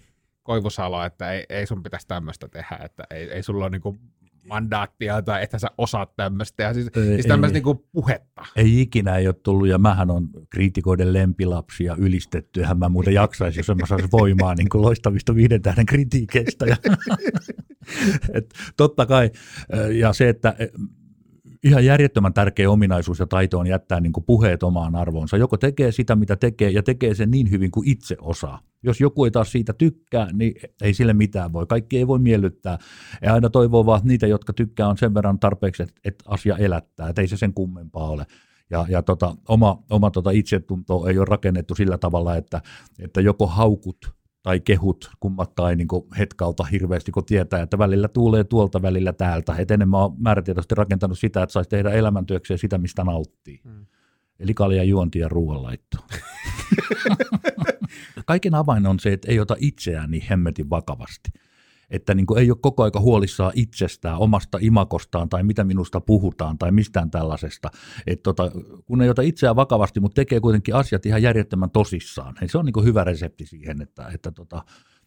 S3: Koivusalo, että ei, ei sun pitäisi tämmöistä tehdä, että ei, ei sulla ole niin mandaattia tai että sä osaat tämmöistä, ja siis, ei, siis tämmöistä ei, niin puhetta.
S4: Ei ikinä ei ole tullut, ja mähän on kriitikoiden lempilapsi ja ylistetty, eihän mä muuten jaksaisi, jos mä saisin voimaa niin kuin loistavista viiden tähden kritiikeistä. Ja, et, totta kai, ja se, että ihan järjettömän tärkeä ominaisuus ja taito on jättää niin kuin puheet omaan arvoonsa. Joko tekee sitä, mitä tekee, ja tekee sen niin hyvin kuin itse osaa. Jos joku ei taas siitä tykkää, niin ei sille mitään voi. Kaikki ei voi miellyttää. Ja aina toivoo vaan, että niitä, jotka tykkää, on sen verran tarpeeksi, että, että asia elättää. Että ei se sen kummempaa ole. Ja, ja tota, oma, oma tota itsetunto ei ole rakennettu sillä tavalla, että, että joko haukut tai kehut kummatkaan ei niin hetkauta hirveästi, kun tietää, että välillä tuulee tuolta, välillä täältä. Et enemmän on määrätietoisesti rakentanut sitä, että saisi tehdä elämäntyökseen sitä, mistä nauttii. Hmm. Eli kalja juonti ja ruoanlaitto. Kaiken avain on se, että ei ota itseään niin hemmetin vakavasti että niin ei ole koko aika huolissaan itsestään, omasta imakostaan tai mitä minusta puhutaan tai mistään tällaisesta. Että tota, kun ei ota itseään vakavasti, mutta tekee kuitenkin asiat ihan järjettömän tosissaan, niin se on niin hyvä resepti siihen, että, että tota,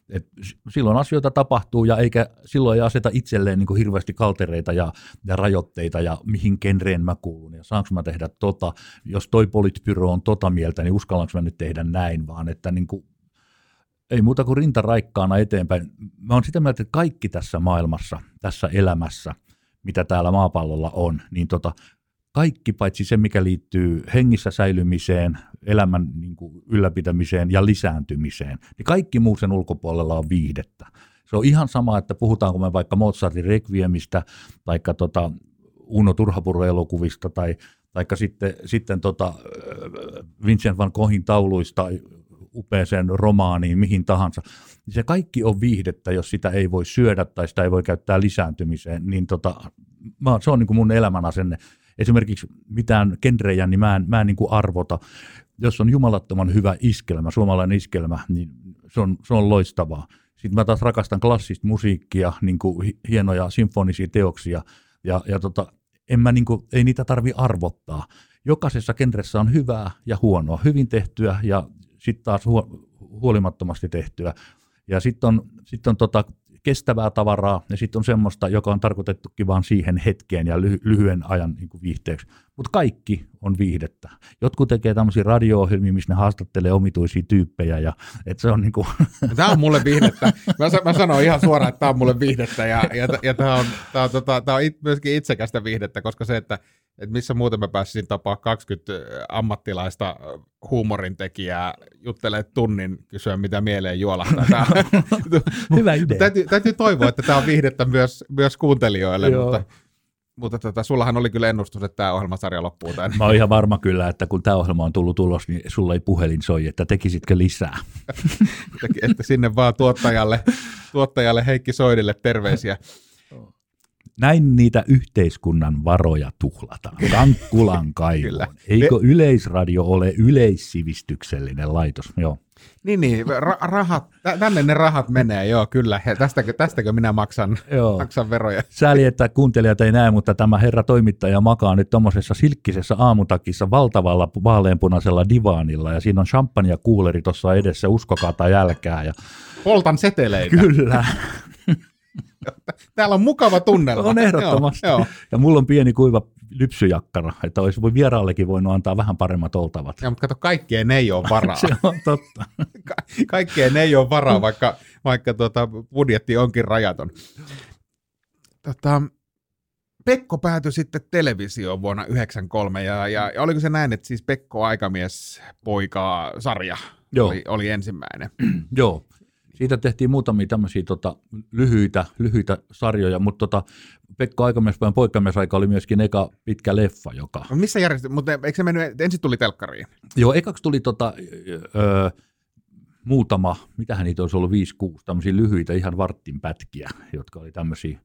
S4: et silloin asioita tapahtuu ja eikä silloin ei aseta itselleen niin hirveästi kaltereita ja, ja rajoitteita ja mihin genreen mä kuulun ja saanko mä tehdä tota. Jos toi politbyro on tota mieltä, niin uskallanko mä nyt tehdä näin, vaan että niin kuin ei muuta kuin rinta raikkaana eteenpäin. Mä oon sitä mieltä, että kaikki tässä maailmassa, tässä elämässä, mitä täällä maapallolla on, niin tota, kaikki paitsi se, mikä liittyy hengissä säilymiseen, elämän niin kuin, ylläpitämiseen ja lisääntymiseen, niin kaikki muu sen ulkopuolella on viihdettä. Se on ihan sama, että puhutaanko me vaikka Mozartin Requiemistä, tai tota Uno Turhapuro-elokuvista, tai taikka sitten, sitten tota Vincent van Goghin tauluista upeeseen romaaniin, mihin tahansa, se kaikki on viihdettä, jos sitä ei voi syödä tai sitä ei voi käyttää lisääntymiseen, niin tota, mä, se on niin kuin mun elämän asenne. Esimerkiksi mitään genrejä, niin mä en, mä en niin kuin arvota. Jos on jumalattoman hyvä iskelmä, suomalainen iskelmä, niin se on, se on loistavaa. Sitten mä taas rakastan klassista musiikkia, niin kuin hienoja symfonisia teoksia, ja, ja tota, en mä niin kuin, ei niitä tarvi arvottaa. Jokaisessa genressä on hyvää ja huonoa, hyvin tehtyä ja sitten taas huolimattomasti tehtyä. Ja sitten on, sit on tota kestävää tavaraa ja sitten on semmoista, joka on tarkoitettukin vain siihen hetkeen ja lyhy- lyhyen ajan niin viihteeksi. Mutta kaikki on viihdettä. Jotkut tekee tämmöisiä radio-ohjelmia, missä ne haastattelee omituisia tyyppejä. Ja, et se on niin kuin...
S3: Tämä on mulle viihdettä. Mä, mä sanon ihan suoraan, että tämä on mulle viihdettä ja, ja, ja tämä on, tää on, tota, tää on myöskin itsekästä viihdettä, koska se, että että missä muuten mä pääsisin tapaa 20 ammattilaista huumorintekijää juttelee tunnin kysyä, mitä mieleen juolahtaa.
S4: Hyvä idea.
S3: Täytyy, täytyy toivoa, että tämä on viihdettä myös, myös kuuntelijoille, Joo. mutta mutta tota, sullahan oli kyllä ennustus, että tämä ohjelmasarja loppuu tämän.
S4: Mä oon ihan varma kyllä, että kun tämä ohjelma on tullut ulos, niin sulla ei puhelin soi, että tekisitkö lisää.
S3: että sinne vaan tuottajalle, tuottajalle Heikki Soidille terveisiä.
S4: Näin niitä yhteiskunnan varoja tuhlataan. Kankkulan kaivoon. Eikö Yleisradio ole yleissivistyksellinen laitos? Joo.
S3: Niin, niin ra- rahat, tä- tänne ne rahat menee, joo, kyllä. Tästäkö, tästäkö minä maksan,
S4: Joo.
S3: maksan veroja?
S4: Sääli, että kuuntelijat ei näe, mutta tämä herra toimittaja makaa nyt tuommoisessa silkkisessä aamutakissa valtavalla vaaleanpunaisella divaanilla ja siinä on champagne kuuleri tuossa edessä, uskokaa tai älkää. Ja
S3: Poltan seteleitä.
S4: kyllä,
S3: Täällä on mukava tunnelma.
S4: on ehdottomasti.
S3: Joo, joo.
S4: Ja mulla on pieni kuiva lypsyjakkara, että olisi voi vieraallekin voinut antaa vähän paremmat oltavat.
S3: Ja, mutta kato, kaikkeen ei ole varaa.
S4: Se on totta.
S3: Ka- kaikkeen ei ole varaa, vaikka, vaikka tuota, budjetti onkin rajaton. Tota, Pekko päätyi sitten televisioon vuonna 1993, ja, ja, ja oliko se näin, että siis Pekko Aikamies poika sarja
S4: Joo.
S3: oli, oli ensimmäinen?
S4: Joo. Siitä tehtiin muutamia tämmöisiä tota, lyhyitä, lyhyitä sarjoja, mutta tota, Pekka Aikamiespäivän poikkamisaika oli myöskin eka pitkä leffa, joka...
S3: No Missä järjesty? Mutta eikö se mennyt, ensin tuli telkkariin?
S4: Joo, ekaksi tuli tota, ö, muutama, mitähän niitä olisi ollut, 5-6, tämmöisiä lyhyitä ihan varttin pätkiä, jotka oli tämmöisiä,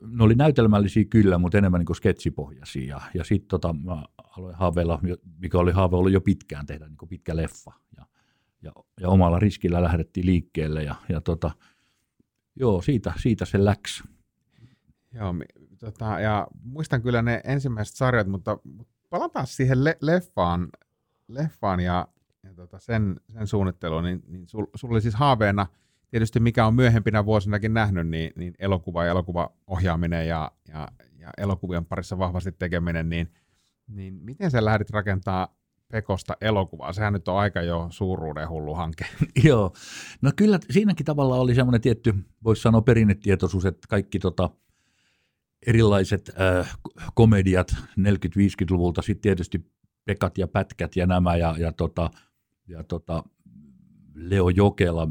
S4: ne oli näytelmällisiä kyllä, mutta enemmän niin kuin sketsipohjaisia. Ja, ja sitten tota, mä aloin haaveilla, mikä oli haave ollut jo pitkään tehdä niin kuin pitkä leffa. Ja, ja, ja omalla riskillä lähdettiin liikkeelle ja, ja tota, joo, siitä, siitä se läks.
S3: Joo, tota, ja muistan kyllä ne ensimmäiset sarjat, mutta palataan siihen le- leffaan, leffaan ja, ja tota sen, sen suunnitteluun, niin, niin sul, oli siis haaveena, tietysti mikä on myöhempinä vuosinakin nähnyt, niin, niin elokuva ja elokuvaohjaaminen ja, ja, ja elokuvien parissa vahvasti tekeminen, niin, niin miten sä lähdit rakentaa Pekosta elokuvaa? Sehän nyt on aika jo suuruuden hullu hanke.
S4: Joo, no kyllä siinäkin tavalla oli semmoinen tietty, voisi sanoa perinnetietoisuus, että kaikki tota, erilaiset äh, komediat 40-50-luvulta, sitten tietysti Pekat ja Pätkät ja nämä, ja, ja, tota, ja tota, Leo Jokela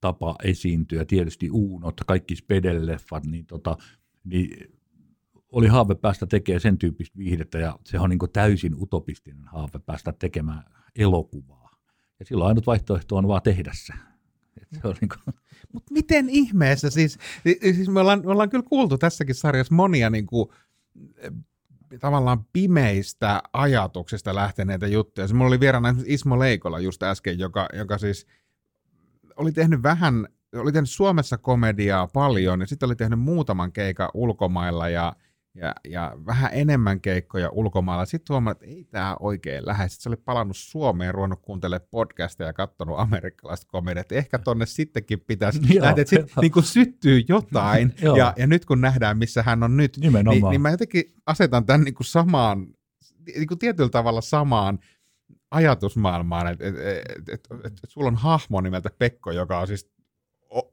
S4: tapa esiintyä, tietysti Uunot, kaikki Spedelleffat, niin, tota, niin oli haave päästä tekemään sen tyyppistä viihdettä, ja se on niin täysin utopistinen haave päästä tekemään elokuvaa. Ja silloin ainut vaihtoehto on vaan tehdä se. On niin kuin,
S3: Mutta miten ihmeessä, siis, siis me, ollaan, me ollaan kyllä kuultu tässäkin sarjassa monia niin kuin, tavallaan pimeistä ajatuksista lähteneitä juttuja. Siis mulla oli vieraana Ismo Leikola just äsken, joka, joka siis oli tehnyt vähän, oli tehnyt Suomessa komediaa paljon ja sitten oli tehnyt muutaman keikan ulkomailla ja, ja, ja vähän enemmän keikkoja ulkomailla. Sitten huomasi, että ei tämä oikein lähde. Sitten se oli palannut Suomeen, ruvennut kuuntelemaan podcasteja ja katsonut amerikkalaista komediaa. Ehkä tonne sittenkin pitäisi lähteä, että sitten niin syttyy jotain. Ja, ja nyt kun nähdään, missä hän on nyt, niin,
S4: Nimenomaan.
S3: niin mä jotenkin asetan tämän niin kuin samaan, niin kuin tietyllä tavalla samaan ajatusmaailmaan, että et, et, et, et, et sulla on hahmo nimeltä Pekko, joka on siis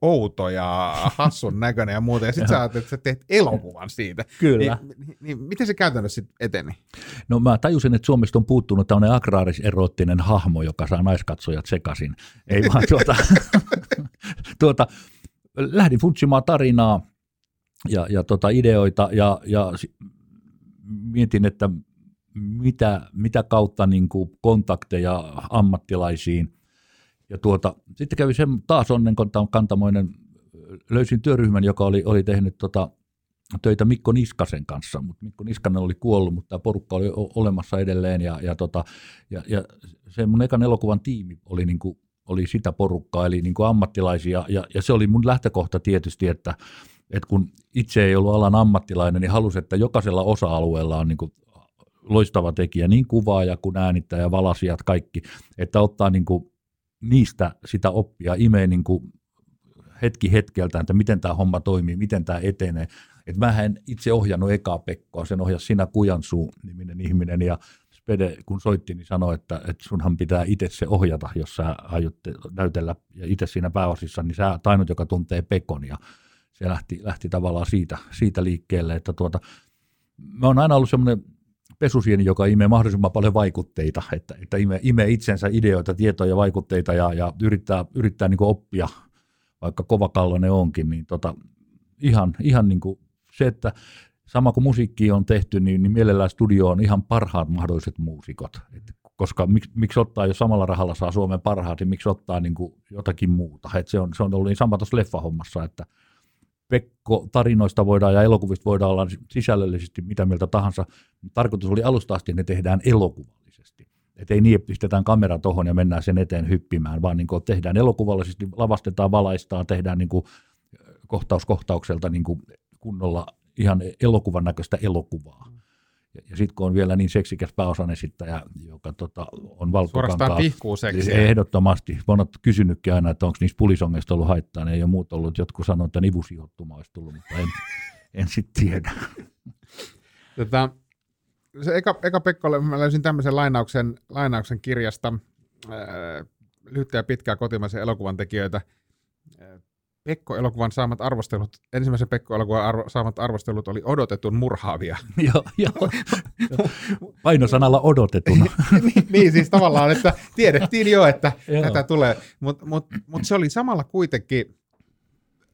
S3: outo ja hassun näköinen ja muuta, ja sitten sä ajattelet, että sä teet elokuvan siitä.
S4: Kyllä.
S3: Niin, niin, niin miten se käytännössä sitten eteni?
S4: No mä tajusin, että Suomesta on puuttunut tämmöinen agraaris-erottinen hahmo, joka saa naiskatsojat sekaisin. Ei vaan tuota, tuota, lähdin funtsimaan tarinaa ja, ja tota ideoita ja, ja mietin, että mitä, mitä kautta niin kuin kontakteja ammattilaisiin. Ja tuota, sitten kävi sen taas onnenkantamoinen, löysin työryhmän, joka oli, oli tehnyt tota, töitä Mikko Niskasen kanssa, mutta Mikko Niskanen oli kuollut, mutta tämä porukka oli olemassa edelleen ja, ja, tota, ja, ja se mun ekan elokuvan tiimi oli, niin kuin, oli sitä porukkaa, eli niin kuin ammattilaisia ja, ja se oli mun lähtökohta tietysti, että, että kun itse ei ollut alan ammattilainen, niin halusin, että jokaisella osa-alueella on niin kuin loistava tekijä, niin kuvaaja kuin äänittäjä, valasijat, kaikki, että ottaa niin kuin niistä sitä oppia, imee niin kuin hetki hetkeltä, että miten tämä homma toimii, miten tämä etenee. Et mä en itse ohjannut ekaa Pekkoa, sen ohjasi sinä Kujansuu niminen ihminen. Ja Spede, kun soitti, niin sanoi, että, että sunhan pitää itse se ohjata, jos sä aiot te- näytellä. Ja itse siinä pääosissa, niin sä oot ainut, joka tuntee Pekon. Ja se lähti, lähti tavallaan siitä, siitä liikkeelle, että tuota, mä oon aina ollut semmoinen pesusieni, joka imee mahdollisimman paljon vaikutteita, että, että imee, imee itsensä ideoita, tietoja ja vaikutteita ja, ja yrittää, yrittää niin oppia, vaikka kovakalloinen onkin, niin tota, ihan, ihan niin kuin se, että sama kuin musiikki on tehty, niin, niin mielellään studio on ihan parhaat mahdolliset muusikot. Et koska miksi, miksi ottaa, jos samalla rahalla saa Suomen parhaat, niin miksi ottaa niin kuin jotakin muuta. Et se, on, se on ollut niin sama tuossa leffahommassa, että Pekko tarinoista voidaan ja elokuvista voidaan olla sisällöllisesti mitä mieltä tahansa. Tarkoitus oli alusta asti, että ne tehdään elokuvallisesti. Että ei niin, että pistetään kamera tuohon ja mennään sen eteen hyppimään, vaan niin tehdään elokuvallisesti, lavastetaan, valaistaan, tehdään niin kuin kohtaus kohtaukselta niin kunnolla ihan elokuvan näköistä elokuvaa. Ja, ja sitten kun on vielä niin seksikäs pääosan esittäjä, joka tota, on valkokankaa.
S3: Suorastaan pihkuu seksiä.
S4: Ehdottomasti. Mä oon kysynytkin aina, että onko niistä pulisongeista ollut haittaa. Ne ei ole muut ollut. Jotkut sanoivat, että nivusijoittuma olisi tullut, mutta en, en sitten tiedä.
S3: Tota, se eka, eka Pekkolle mä löysin tämmöisen lainauksen, lainauksen kirjasta, ää, lyhyttä ja pitkää kotimaisen elokuvan tekijöitä. Pekko-elokuvan saamat arvostelut, ensimmäisen Pekko-elokuvan arvo, saamat arvostelut oli odotetun murhaavia.
S4: joo, joo. Painosanalla odotetun.
S3: niin, niin, siis tavallaan, että tiedettiin jo, että tätä tulee, mutta mut, mut se oli samalla kuitenkin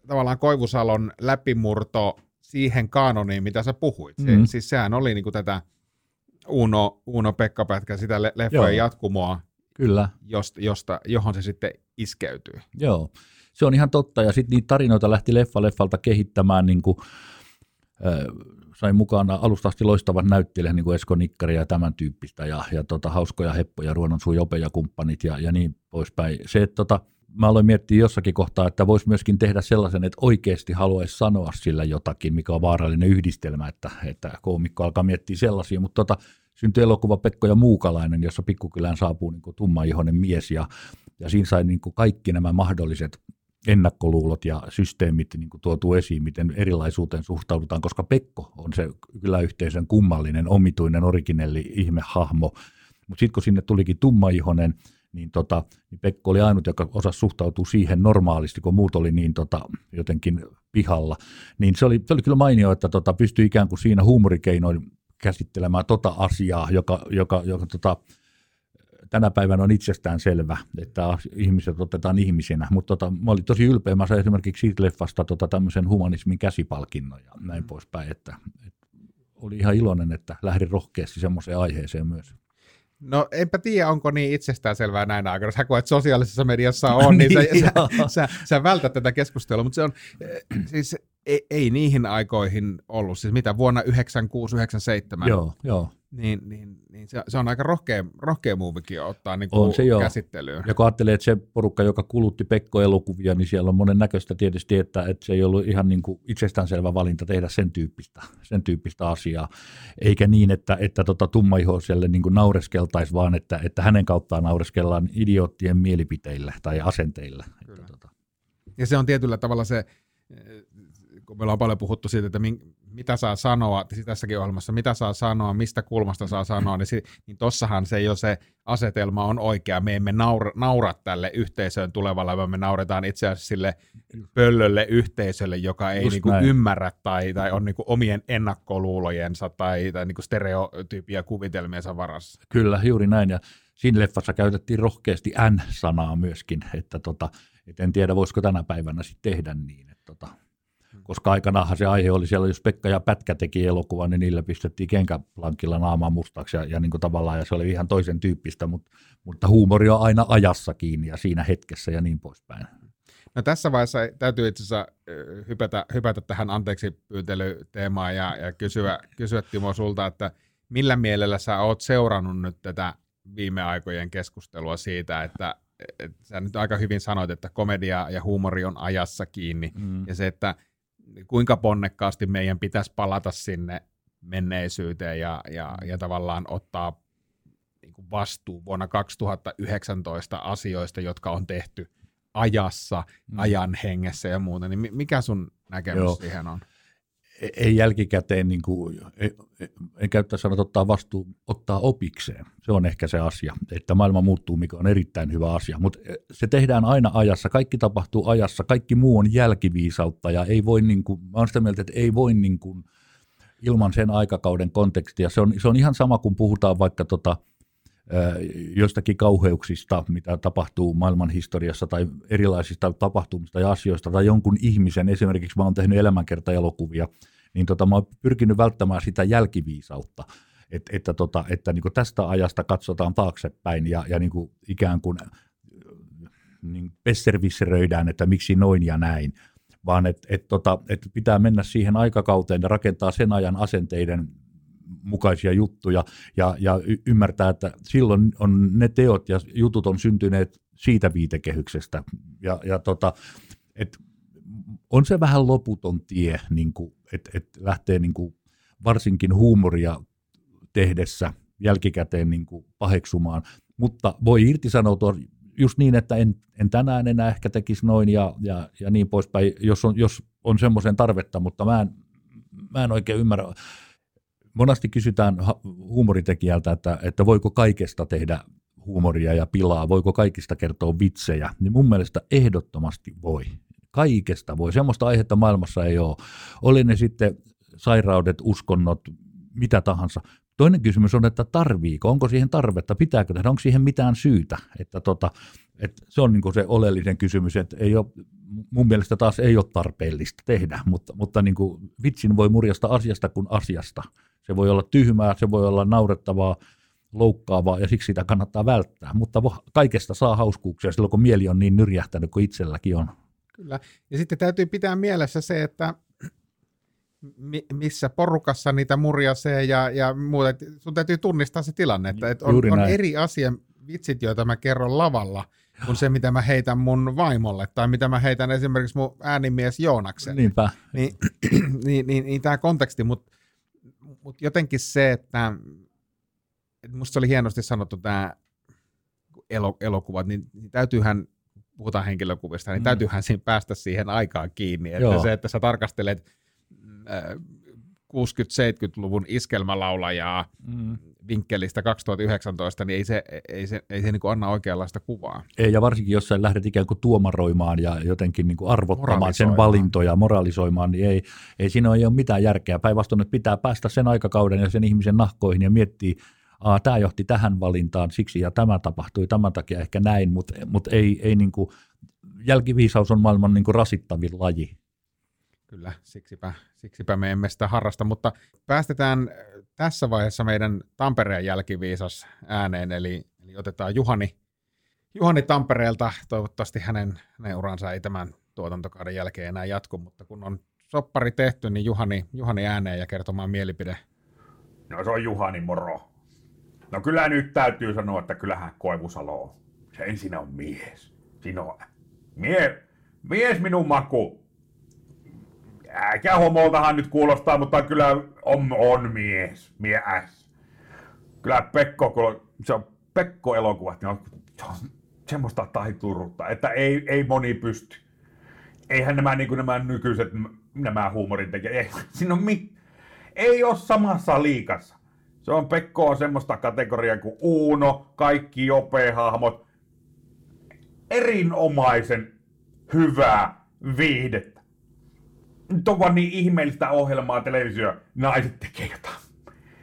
S3: tavallaan Koivusalon läpimurto siihen kanoniin, mitä sä puhuit. Se, mm. Siis sehän oli niinku tätä Uno, Uno Pekka-pätkä, sitä leffojen jatkumoa,
S4: Kyllä.
S3: Josta, josta, johon se sitten iskeytyy.
S4: Joo se on ihan totta. Ja sitten niitä tarinoita lähti leffa leffalta kehittämään, niin kuin, sain mukana alusta asti loistavat näyttelijät, niin kuin Esko Nikkari ja tämän tyyppistä, ja, ja tota, hauskoja heppoja, Ruonon Jope ja kumppanit ja, ja niin poispäin. Se, että tota, mä aloin miettiä jossakin kohtaa, että voisi myöskin tehdä sellaisen, että oikeasti haluaisi sanoa sillä jotakin, mikä on vaarallinen yhdistelmä, että, että koomikko alkaa miettiä sellaisia, mutta tota, syntyi elokuva Pekko ja Muukalainen, jossa pikkukylään saapuu niin tummaihoinen mies ja, ja siinä sai niin kaikki nämä mahdolliset ennakkoluulot ja systeemit niin kuin tuotu esiin, miten erilaisuuteen suhtaudutaan, koska Pekko on se kyläyhteisön kummallinen, omituinen, originelli ihmehahmo. Mutta sitten kun sinne tulikin tummaihonen, niin, tota, niin Pekko oli ainut, joka osasi suhtautua siihen normaalisti, kun muut oli niin tota, jotenkin pihalla. Niin se oli, se oli kyllä mainio, että tota, pystyi ikään kuin siinä huumorikeinoin käsittelemään tota asiaa, joka, joka, joka tota, tänä päivänä on itsestään selvä, että ihmiset otetaan ihmisinä, mutta tota, mä olin tosi ylpeä, mä sain esimerkiksi siitä leffasta tota, tämmöisen humanismin käsipalkinnon ja näin mm. poispäin, että, että oli ihan iloinen, että lähdin rohkeasti semmoiseen aiheeseen myös.
S3: No enpä tiedä, onko niin itsestäänselvää näin aikana. Sä koet sosiaalisessa mediassa on, niin, niin sä, sä, sä, sä vältät tätä keskustelua, mutta se on, eh, siis ei, ei niihin aikoihin ollut, siis mitä vuonna 96, 97.
S4: Joo, joo
S3: niin, niin, niin se, se on aika rohkea, rohkea muuvikin ottaa niin kuin on se joo. käsittelyyn.
S4: Ja kun ajattelee, että se porukka, joka kulutti Pekko-elokuvia, niin siellä on monen näköistä tietysti, että, että se ei ollut ihan niin kuin itsestäänselvä valinta tehdä sen tyyppistä, sen tyyppistä asiaa. Eikä niin, että, että tota tummaihoiselle niin kuin naureskeltaisi, vaan että, että hänen kauttaan naureskellaan idioottien mielipiteillä tai asenteilla. Että, tota.
S3: Ja se on tietyllä tavalla se, kun meillä on paljon puhuttu siitä, että mitä saa sanoa, siis tässäkin ohjelmassa, mitä saa sanoa, mistä kulmasta saa sanoa, niin, si, niin tossahan se jo se asetelma on oikea. Me emme naura, naura tälle yhteisöön tulevalle, vaan me nauretaan itse asiassa sille pöllölle yhteisölle, joka ei niinku ymmärrä tai, tai on niinku omien ennakkoluulojensa tai, tai niinku stereotyyppiä kuvitelmiensa varassa.
S4: Kyllä, juuri näin. Ja siinä leffassa käytettiin rohkeasti N-sanaa myöskin, että tota, et en tiedä, voisiko tänä päivänä sitten tehdä niin. Että tota, koska aikanaanhan se aihe oli siellä, jos Pekka ja Pätkä teki elokuvan, niin niillä pistettiin kenkäplankilla naamaan mustaksi ja, ja niin kuin tavallaan, ja se oli ihan toisen tyyppistä, mutta, mutta huumori on aina ajassa kiinni ja siinä hetkessä ja niin poispäin.
S3: No tässä vaiheessa täytyy itse asiassa hypätä, hypätä tähän anteeksi pyytelyteemaan ja, ja kysyä, kysyä Timo sulta, että millä mielellä sä oot seurannut nyt tätä viime aikojen keskustelua siitä, että et sä nyt aika hyvin sanoit, että komedia ja huumori on ajassa kiinni, mm. ja se, että kuinka ponnekkaasti meidän pitäisi palata sinne menneisyyteen ja, ja, ja tavallaan ottaa niin kuin vastuu vuonna 2019 asioista, jotka on tehty ajassa, mm. ajan hengessä ja muuta, niin mikä sun näkemys Joo. siihen on?
S4: Ei jälkikäteen, niin kuin, en käyttää sanat ottaa vastuu, ottaa opikseen. Se on ehkä se asia, että maailma muuttuu, mikä on erittäin hyvä asia. Mutta eh, se tehdään aina ajassa, kaikki tapahtuu ajassa, kaikki muu on jälkiviisautta ja ei voi, niin kuin, mä olen sitä mieltä, että ei voi niin kuin, ilman sen aikakauden kontekstia. Se on, se on ihan sama, kun puhutaan vaikka tota, jostakin kauheuksista, mitä tapahtuu maailman historiassa tai erilaisista tapahtumista ja asioista tai jonkun ihmisen, esimerkiksi mä oon tehnyt elämänkertaelokuvia, niin tota, mä oon pyrkinyt välttämään sitä jälkiviisautta, Et, että, tota, että niin tästä ajasta katsotaan taaksepäin ja, ja niin ikään kuin niin pesservisseröidään, että miksi noin ja näin. vaan että et, tota, et pitää mennä siihen aikakauteen ja rakentaa sen ajan asenteiden mukaisia juttuja ja, ja ymmärtää, että silloin on ne teot ja jutut on syntyneet siitä viitekehyksestä. Ja, ja tota, et on se vähän loputon tie, niin että et lähtee niin kuin varsinkin huumoria tehdessä jälkikäteen niin kuin paheksumaan, mutta voi irtisanoutua just niin, että en, en tänään enää ehkä tekisi noin ja, ja, ja niin poispäin, jos on, jos on semmoisen tarvetta, mutta mä en, mä en oikein ymmärrä. Monasti kysytään huumoritekijältä, että, että voiko kaikesta tehdä huumoria ja pilaa, voiko kaikista kertoa vitsejä, niin mun mielestä ehdottomasti voi. Kaikesta voi. Semmoista aihetta maailmassa ei ole. Oli ne sitten sairaudet, uskonnot, mitä tahansa. Toinen kysymys on, että tarviiko, onko siihen tarvetta, pitääkö tehdä, onko siihen mitään syytä. Että tota, että se on niin se oleellinen kysymys, että ei ole, mun mielestä taas ei ole tarpeellista tehdä, mutta, mutta niin vitsin voi murjasta asiasta kuin asiasta. Se voi olla tyhmää, se voi olla naurettavaa, loukkaavaa ja siksi sitä kannattaa välttää, mutta kaikesta saa hauskuuksia silloin, kun mieli on niin nyrjähtänyt kuin itselläkin on.
S3: Kyllä, ja sitten täytyy pitää mielessä se, että missä porukassa niitä murjasee ja, ja muuta. Sun täytyy tunnistaa se tilanne, että, on, on eri asia vitsit, joita mä kerron lavalla, kuin se, mitä mä heitän mun vaimolle, tai mitä mä heitän esimerkiksi mun äänimies Joonaksen.
S4: Niinpä.
S3: Niin, niin, niin, niin, niin tämä konteksti, mutta mut jotenkin se, että, että musta oli hienosti sanottu tämä elokuvat, niin, niin täytyyhän puhutaan henkilökuvista, niin mm. täytyyhän siinä päästä siihen aikaan kiinni. Että Joo. se, että sä tarkastelet 60-70-luvun iskelmälaulajaa mm. Vinkkelistä 2019, niin ei se, ei se, ei se niin kuin anna oikeanlaista kuvaa.
S4: Ei, ja varsinkin jos sä lähdet ikään kuin tuomaroimaan ja jotenkin niin kuin arvottamaan sen valintoja, moralisoimaan, niin ei, ei siinä ole mitään järkeä. Päinvastoin, että pitää päästä sen aikakauden ja sen ihmisen nahkoihin ja miettiä, Aa, tämä johti tähän valintaan siksi ja tämä tapahtui tämän takia ehkä näin, mutta, mutta ei, ei niin kuin, jälkiviisaus on maailman niin kuin rasittavin laji.
S3: Kyllä, siksipä, siksipä me emme sitä harrasta, mutta päästetään tässä vaiheessa meidän Tampereen jälkiviisas ääneen, eli, eli otetaan Juhani, Juhani Tampereelta. Toivottavasti hänen, hänen uransa ei tämän tuotantokauden jälkeen enää jatku, mutta kun on soppari tehty, niin Juhani, Juhani ääneen ja kertomaan mielipide.
S6: No se on Juhani, moro. No kyllä nyt täytyy sanoa, että kyllähän Koivusalo on. Se ensin on mies. Siinä on mie, mies minun maku äkä homoltahan nyt kuulostaa, mutta kyllä on, on mies, mies. Kyllä Pekko, se on Pekko-elokuvat, niin on, se on semmoista tahiturutta, että ei, ei moni pysty. Eihän nämä, niin kuin nämä nykyiset nämä huumorin tekijät, ei, siinä on mi, ei ole samassa liikassa. Se on Pekko on semmoista kategoriaa kuin Uuno, kaikki jope-hahmot. Erinomaisen hyvää viihdettä nyt on vaan niin ihmeellistä ohjelmaa televisio. Naiset tekee jotain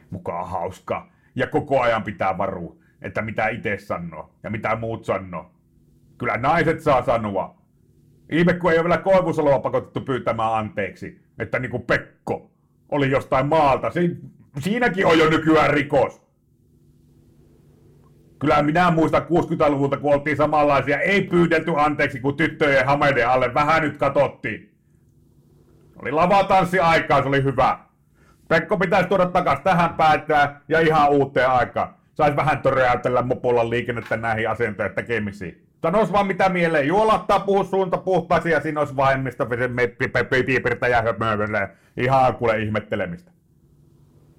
S6: mukaan hauskaa. Ja koko ajan pitää varua, että mitä itse sanoo ja mitä muut sanoo. Kyllä naiset saa sanoa. Ihme, kun ei ole vielä Koivusaloa pakotettu pyytämään anteeksi, että niinku Pekko oli jostain maalta. Si- siinäkin on jo nykyään rikos. Kyllä minä muistan 60-luvulta, kun oltiin samanlaisia. Ei pyydelty anteeksi, kun tyttöjen hameiden alle vähän nyt katottiin. Oli lavatanssi aikaa, se oli hyvä. Pekko pitäisi tuoda takas tähän päätään ja ihan uuteen aikaan. Saisi vähän töreäytellä mopolla liikennettä näihin asentojen tekemisiin. Sanois vaan mitä mieleen. Juolattaa, puhu suunta puhtaasi ja siinä olisi vain mistä piipirtä ja. Ihan kuule ihmettelemistä.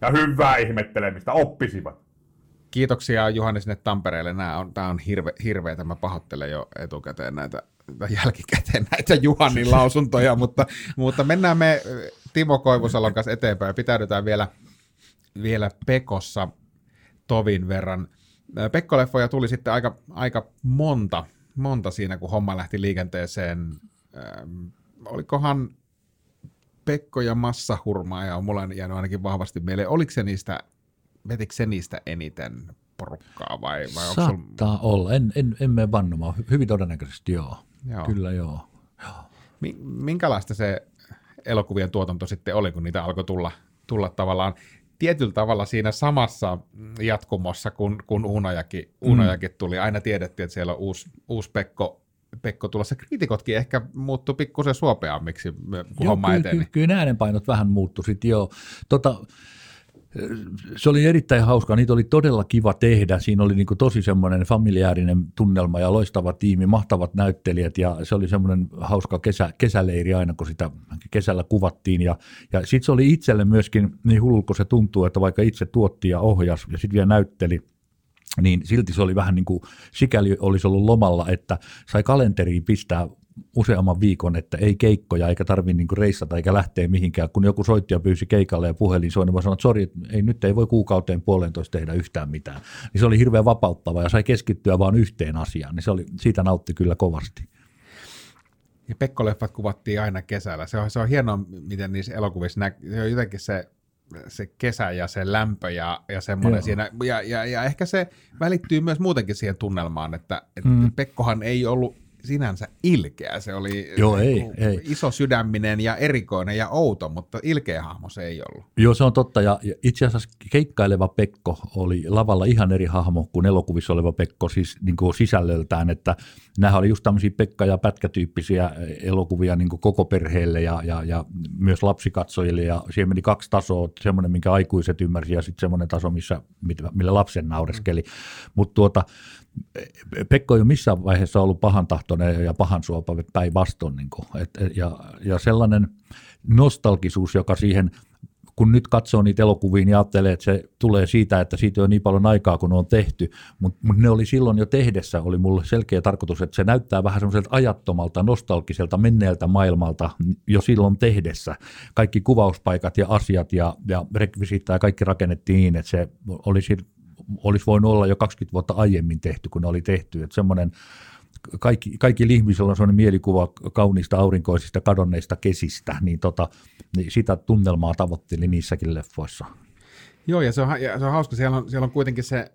S6: Ja hyvää ihmettelemistä. Oppisivat.
S3: Kiitoksia Juhani sinne Tampereelle. Nämä on, tämä on hirve, hirveä. Mä pahoittelen jo etukäteen näitä jälkikäteen näitä Juhanin lausuntoja, mutta, mutta mennään me Timo Koivusalon kanssa eteenpäin ja pitäydytään vielä, vielä Pekossa tovin verran. Pekkoleffoja tuli sitten aika, aika monta, monta siinä, kun homma lähti liikenteeseen. Ähm, olikohan Pekko ja Massahurmaa, ja mulla on jäänyt ainakin vahvasti mieleen. Oliko se niistä, vetikö se niistä eniten porukkaa vai, vai
S4: Saattaa sul... olla, en, en, en mene vannomaan, hyvin todennäköisesti joo. Joo. Kyllä joo. joo.
S3: Minkälaista se elokuvien tuotanto sitten oli, kun niitä alkoi tulla, tulla tavallaan tietyllä tavalla siinä samassa jatkumossa, kun, kun Unojakin, mm. Unojakin tuli. Aina tiedettiin, että siellä on uusi, uusi Pekko Pekko tulossa. Kriitikotkin ehkä muuttuu pikkusen suopeammiksi, kun
S4: Joo,
S3: homma
S4: kyllä,
S3: eteni.
S4: kyllä, kyllä ne äänenpainot vähän muuttu sitten, joo. Tota, se oli erittäin hauska, niitä oli todella kiva tehdä. Siinä oli niin tosi semmoinen familiäärinen tunnelma ja loistava tiimi, mahtavat näyttelijät ja se oli semmoinen hauska kesä, kesäleiri aina, kun sitä kesällä kuvattiin. Ja, ja sitten se oli itselle myöskin niin hullu, kun se tuntuu, että vaikka itse tuotti ja ohjas ja sitten vielä näytteli, niin silti se oli vähän niin kuin, sikäli olisi ollut lomalla, että sai kalenteriin pistää useamman viikon, että ei keikkoja eikä tarvitse niin reissata eikä lähteä mihinkään. Kun joku soitti ja pyysi keikalle ja puhelin soi, niin mä sanoin, että sori, ei, nyt ei voi kuukauteen puolentoista tehdä yhtään mitään. Niin se oli hirveän vapauttava ja sai keskittyä vain yhteen asiaan, niin se oli, siitä nautti kyllä kovasti.
S3: Ja Pekko-leffat kuvattiin aina kesällä. Se on, se on hienoa, miten niissä elokuvissa näkyy. Se on jotenkin se, se kesä ja se lämpö ja, ja semmoinen
S4: Joo.
S3: siinä. Ja, ja, ja, ehkä se välittyy myös muutenkin siihen tunnelmaan, että, että
S4: Mm.
S3: Pekkohan ei ollut sinänsä ilkeä. Se oli
S4: Joo, ei,
S3: niinku
S4: ei.
S3: iso sydäminen ja erikoinen ja outo, mutta ilkeä hahmo se ei ollut.
S4: Joo, se on totta. Ja itse asiassa keikkaileva Pekko oli lavalla ihan eri hahmo kuin elokuvissa oleva Pekko siis niin kuin sisällöltään. Että nämä oli just tämmöisiä Pekka- ja pätkätyyppisiä elokuvia niin kuin koko perheelle ja, ja, ja myös lapsikatsojille. Ja siihen meni kaksi tasoa, semmoinen, minkä aikuiset ymmärsi ja sitten semmoinen taso, missä, millä lapsen naureskeli. Mutta tuota, Pekko ei ole missään vaiheessa ollut pahantahtoinen ja pahan suopa päinvastoin. Niin et, ja, ja sellainen nostalgisuus, joka siihen, kun nyt katsoo niitä elokuvia, niin ajattelee, että se tulee siitä, että siitä ole niin paljon aikaa, kun on tehty, mutta mut ne oli silloin jo tehdessä, oli mulle selkeä tarkoitus, että se näyttää vähän semmoiselta ajattomalta, nostalgiselta, menneeltä maailmalta jo silloin tehdessä. Kaikki kuvauspaikat ja asiat ja, ja rekvisiittaa ja kaikki rakennettiin niin, että se olisi olisi voinut olla jo 20 vuotta aiemmin tehty, kun ne oli tehty. Että semmoinen, kaikki, kaikki ihmisillä on sellainen mielikuva kauniista aurinkoisista kadonneista kesistä, niin, tota, niin sitä tunnelmaa tavoitteli niissäkin leffoissa.
S3: Joo, ja se on, ja se on hauska. Siellä on, siellä on kuitenkin se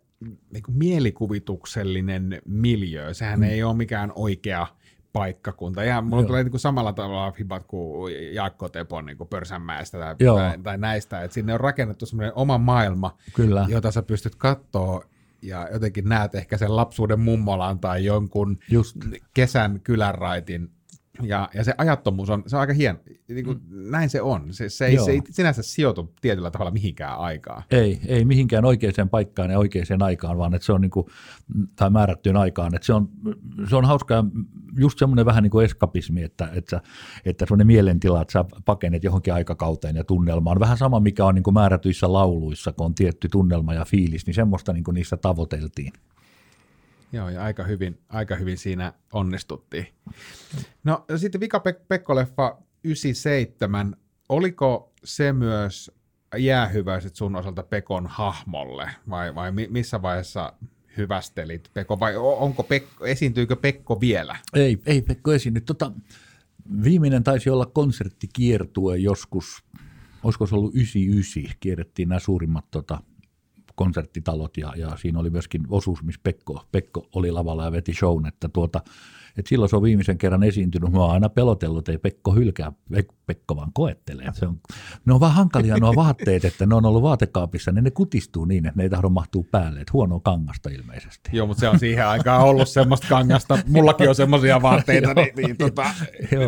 S3: niin kuin mielikuvituksellinen miljö. Sehän mm. ei ole mikään oikea paikkakunta. Ja mulla
S4: Joo.
S3: tulee niin kuin samalla tavalla fibat kuin Jaakko Tepon niin kuin Pörsänmäestä tai,
S4: Joo.
S3: tai, tai, näistä. Että sinne on rakennettu semmoinen oma maailma,
S4: Kyllä.
S3: jota sä pystyt katsoa ja jotenkin näet ehkä sen lapsuuden mummolan tai jonkun
S4: Just.
S3: kesän kylänraitin. Ja, ja se ajattomuus on, se on aika hieno. Niin kuin, mm. Näin se on. Se, se, ei,
S4: Joo.
S3: se ei sinänsä sijoitu tietyllä tavalla mihinkään aikaan.
S4: Ei, ei mihinkään oikeaan paikkaan ja oikeaan aikaan, vaan että se on niin kuin, tai määrättyyn aikaan. Että se, on, se on hauskaa, just semmoinen vähän niin kuin eskapismi, että, että, että semmoinen mielentila, että sä pakenet johonkin aikakauteen ja tunnelmaan. Vähän sama, mikä on niin kuin määrätyissä lauluissa, kun on tietty tunnelma ja fiilis, niin semmoista niin kuin niissä tavoiteltiin.
S3: Joo, ja aika hyvin, aika hyvin siinä onnistuttiin. No sitten Vika Pek- Pekko-leffa 97, oliko se myös jäähyväiset sun osalta Pekon hahmolle, vai, vai mi- missä vaiheessa hyvästelit Pekko, vai onko Pekko, esiintyykö Pekko vielä?
S4: Ei, ei Pekko esiinny. Tota, viimeinen taisi olla konserttikiertue joskus, olisiko se ollut 99, kierrettiin nämä suurimmat tota, konserttitalot ja, ja siinä oli myöskin osuus, missä Pekko, Pekko oli lavalla ja veti shown, että tuota, et silloin se on viimeisen kerran esiintynyt. Mä oon aina pelotellut, että ei Pekko hylkää, Pek- Pekko vaan koettelee. Se on, ne on vaan hankalia nuo vaatteet, että ne on ollut vaatekaapissa, niin ne kutistuu niin, että ne ei tahdo mahtua päälle. Että huonoa kangasta ilmeisesti.
S3: Joo, mutta se on siihen aikaan ollut semmoista kangasta. Mullakin on semmoisia vaatteita, niin, niin tota,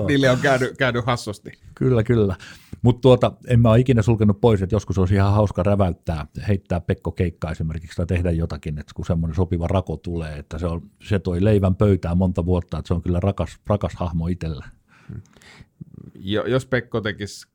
S3: niille on käynyt, käynyt hassusti.
S4: Kyllä, kyllä. Mutta tuota, en mä ole ikinä sulkenut pois, että joskus olisi ihan hauska räväyttää, heittää Pekko keikkaa esimerkiksi tai tehdä jotakin, että kun semmoinen sopiva rako tulee, että se, on, se toi leivän pöytään monta vuotta, että se on kyllä rakas, rakas hahmo itsellä.
S3: Jo, jos Pekko tekisi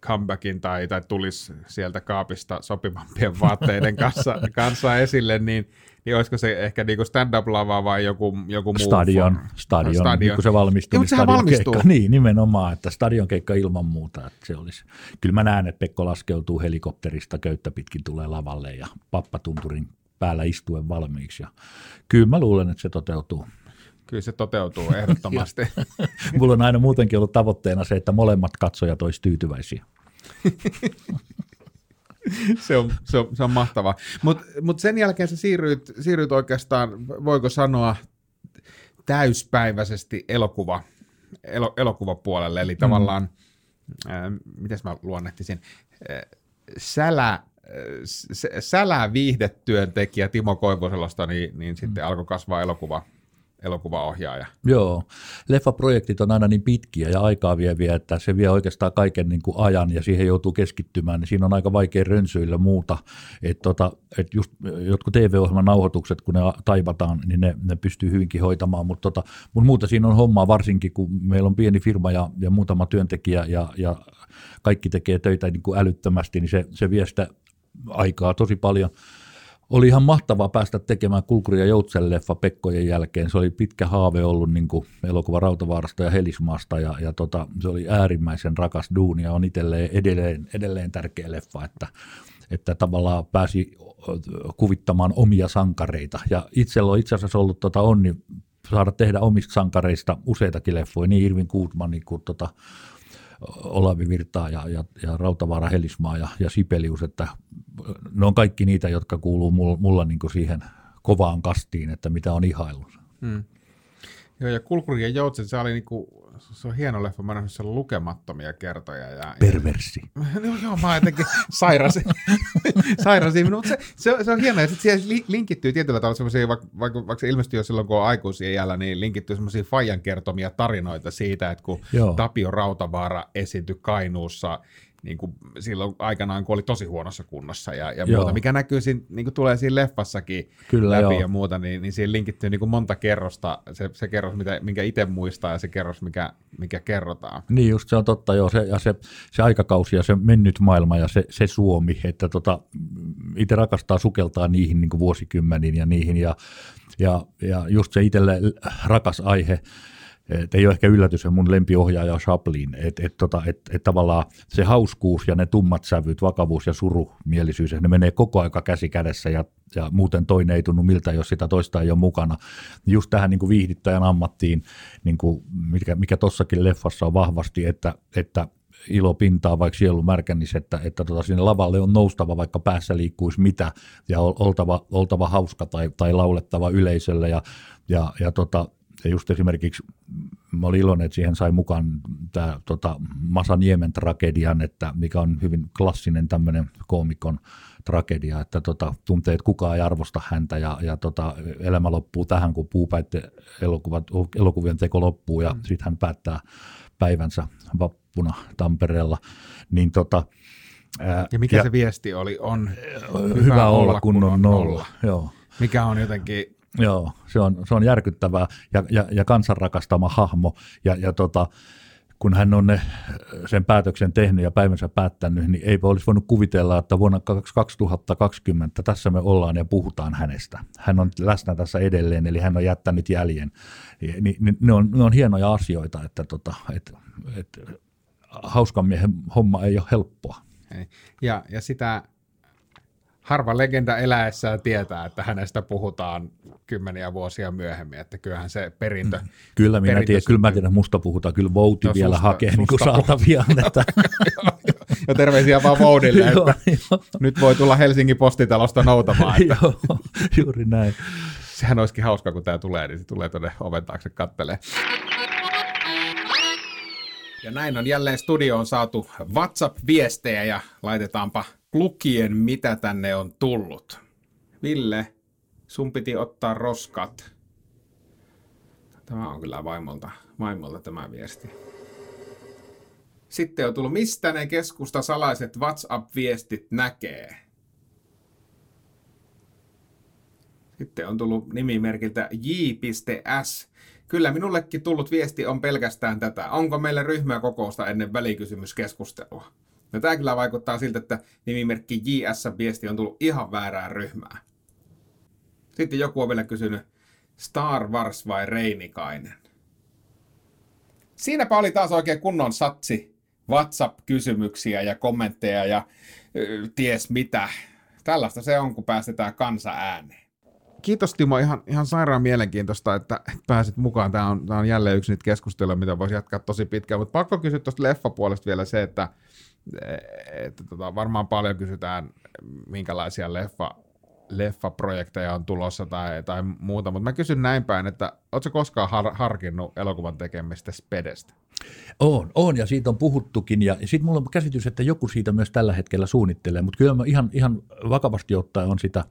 S3: comebackin tai, tai tulisi sieltä kaapista sopivampien vaatteiden kanssa, kanssa esille, niin, niin olisiko se ehkä niinku stand-up-lava vai joku, joku muu?
S4: Stadion,
S3: form?
S4: stadion,
S3: Stadion.
S4: stadion. kun se valmistuu, niin
S3: sehän
S4: stadion
S3: valmistuu.
S4: keikka. Niin, nimenomaan, että stadion keikka ilman muuta. Että se olisi. Kyllä mä näen, että Pekko laskeutuu helikopterista, köyttä pitkin tulee lavalle ja pappatunturin päällä istuen valmiiksi. Ja kyllä mä luulen, että se toteutuu.
S3: Kyllä se toteutuu ehdottomasti.
S4: Mulla on aina muutenkin ollut tavoitteena se, että molemmat katsojat olisi tyytyväisiä.
S3: se, on, se, on, se on mahtavaa. Mutta mut sen jälkeen sä siirryit, siirryit oikeastaan, voiko sanoa, täyspäiväisesti elokuva, elo, elokuvapuolelle, eli mm. tavallaan, äh, miten mä luonnehtisin, äh, sälä, äh, sälä viihdetyöntekijä Timo Koivuselosta, niin, niin sitten alkoi kasvaa elokuva, elokuvaohjaaja.
S4: Joo, leffaprojektit on aina niin pitkiä ja aikaa vieviä, että se vie oikeastaan kaiken niin kuin ajan ja siihen joutuu keskittymään, niin siinä on aika vaikea rönsyillä muuta. Että tota, et just jotkut TV-ohjelman nauhoitukset, kun ne taivataan, niin ne, ne pystyy hyvinkin hoitamaan, mutta tota, mut muuta siinä on hommaa varsinkin, kun meillä on pieni firma ja, ja muutama työntekijä ja, ja kaikki tekee töitä niin kuin älyttömästi, niin se, se vie sitä aikaa tosi paljon oli ihan mahtavaa päästä tekemään Kulkuri ja Joutsen leffa Pekkojen jälkeen. Se oli pitkä haave ollut niin kuin elokuva Rautavaarasta ja Helismaasta ja, ja tota, se oli äärimmäisen rakas duuni ja on itselleen edelleen, edelleen tärkeä leffa, että, että tavallaan pääsi kuvittamaan omia sankareita. Ja itsellä on itse asiassa ollut tota onni saada tehdä omista sankareista useitakin leffoja, niin Irvin Goodman kuin tota, Olavi Virtaa ja, ja, ja Rautavaara Helismaa ja, ja Sipelius, että ne on kaikki niitä, jotka kuuluu mulla, mulla niin siihen kovaan kastiin, että mitä on ihailu. Hmm.
S3: Joo, ja Kulkuri ja Joutsen, se oli niinku, se on hieno leffa, mä sen lukemattomia kertoja. Ja,
S4: Perversi.
S3: Ja, no, joo, mä jotenkin sairasin, sairasin mutta se, se, se, on hieno, ja sitten siihen linkittyy tietyllä tavalla semmoisia, vaikka, vaikka, vaikka se ilmestyy jo silloin, kun on aikuisia iällä, niin linkittyy semmoisia Fajan kertomia tarinoita siitä, että kun joo. Tapio Rautavaara esiintyi Kainuussa niin kuin silloin aikanaan, kun oli tosi huonossa kunnossa ja, ja muuta, mikä näkyy siinä, niin kuin tulee siinä leffassakin Kyllä, läpi joo. ja muuta, niin, niin siihen linkittyy niin kuin monta kerrosta, se, se kerros, mitä, minkä itse muistaa ja se kerros, mikä, mikä kerrotaan.
S4: Niin just se on totta, joo, se, ja se, se aikakausi ja se mennyt maailma ja se, se Suomi, että tota, itse rakastaa sukeltaa niihin niin kuin vuosikymmeniin ja niihin ja, ja, ja just se itselle rakas aihe, et ei ole ehkä yllätys, että mun lempiohjaaja Chaplin, että et, tota, et, et tavallaan se hauskuus ja ne tummat sävyt, vakavuus ja surumielisyys, ne menee koko aika käsi kädessä ja, ja muuten toinen ei tunnu miltä, jos sitä toista ei ole mukana. Just tähän niin kuin viihdyttäjän ammattiin, niin kuin mikä, mikä tossakin leffassa on vahvasti, että, että ilo pintaa, vaikka sielu märkännis, että, että tota, sinne lavalle on noustava, vaikka päässä liikkuisi mitä, ja oltava, oltava hauska tai, tai laulettava yleisölle, ja, ja, ja tota, ja just esimerkiksi mä olin iloinen, että siihen sai mukaan tämä tota, Masa Niemen tragedian, että mikä on hyvin klassinen tämmöinen koomikon tragedia, että tota, tuntee, että kukaan ei arvosta häntä ja, ja tota, elämä loppuu tähän, kun puupäitte elokuvat, elokuvien teko loppuu ja mm. sitten hän päättää päivänsä vappuna Tampereella. Niin tota,
S3: ää, ja mikä ja, se viesti oli? On
S4: hyvä, hyvä olla, kun on nolla. nolla. Joo.
S3: Mikä on jotenkin
S4: Joo, se on, se on järkyttävää ja, ja, ja kansan rakastama hahmo. Ja, ja tota, kun hän on ne, sen päätöksen tehnyt ja päivänsä päättänyt, niin ei olisi voinut kuvitella, että vuonna 2020 tässä me ollaan ja puhutaan hänestä. Hän on läsnä tässä edelleen, eli hän on jättänyt jäljen. Ni, ni, ne, on, ne on hienoja asioita, että tota, et, et, hauskan miehen homma ei ole helppoa.
S3: Ja, ja sitä harva legenda eläessään tietää, että hänestä puhutaan kymmeniä vuosia myöhemmin, että kyllähän se perintö... Mm.
S4: Kyllä minä perintö tiedän, kyllä mä tiedän, musta puhutaan, kyllä Vouti no, vielä susta, hakee niin saatavia. Että...
S3: ja terveisiä vaan Voudille, että nyt voi tulla Helsingin postitalosta noutamaan. Että...
S4: Joo, juuri näin.
S3: Sehän olisikin hauska, kun tämä tulee, niin se tulee tuonne oven taakse kattelee. Ja näin on jälleen studioon saatu WhatsApp-viestejä ja laitetaanpa lukien, mitä tänne on tullut. Ville, sun piti ottaa roskat. Tämä on kyllä vaimolta, vaimolta tämä viesti. Sitten on tullut, mistä ne keskusta salaiset WhatsApp-viestit näkee? Sitten on tullut nimimerkiltä j.s. Kyllä minullekin tullut viesti on pelkästään tätä. Onko meillä ryhmäkokousta ennen välikysymyskeskustelua? No tämä kyllä vaikuttaa siltä, että nimimerkki JS-viesti on tullut ihan väärään ryhmään. Sitten joku on vielä kysynyt, Star Wars vai Reinikainen? Siinäpä oli taas oikein kunnon satsi WhatsApp-kysymyksiä ja kommentteja ja ö, ties mitä. Tällaista se on, kun päästetään kansa ääneen. Kiitos Timo, ihan, ihan sairaan mielenkiintoista, että pääsit mukaan. Tämä on, tämä on jälleen yksi niitä keskusteluja, mitä voisi jatkaa tosi pitkään, mutta pakko kysyä tuosta leffapuolesta vielä se, että että tota, varmaan paljon kysytään, minkälaisia leffa, leffaprojekteja on tulossa tai, tai muuta, mutta mä kysyn näin päin, että ootko koskaan har, harkinnut elokuvan tekemistä Spedestä?
S4: On, on ja siitä on puhuttukin ja, sitten mulla on käsitys, että joku siitä myös tällä hetkellä suunnittelee, mutta kyllä mä ihan, ihan vakavasti ottaen on sitä,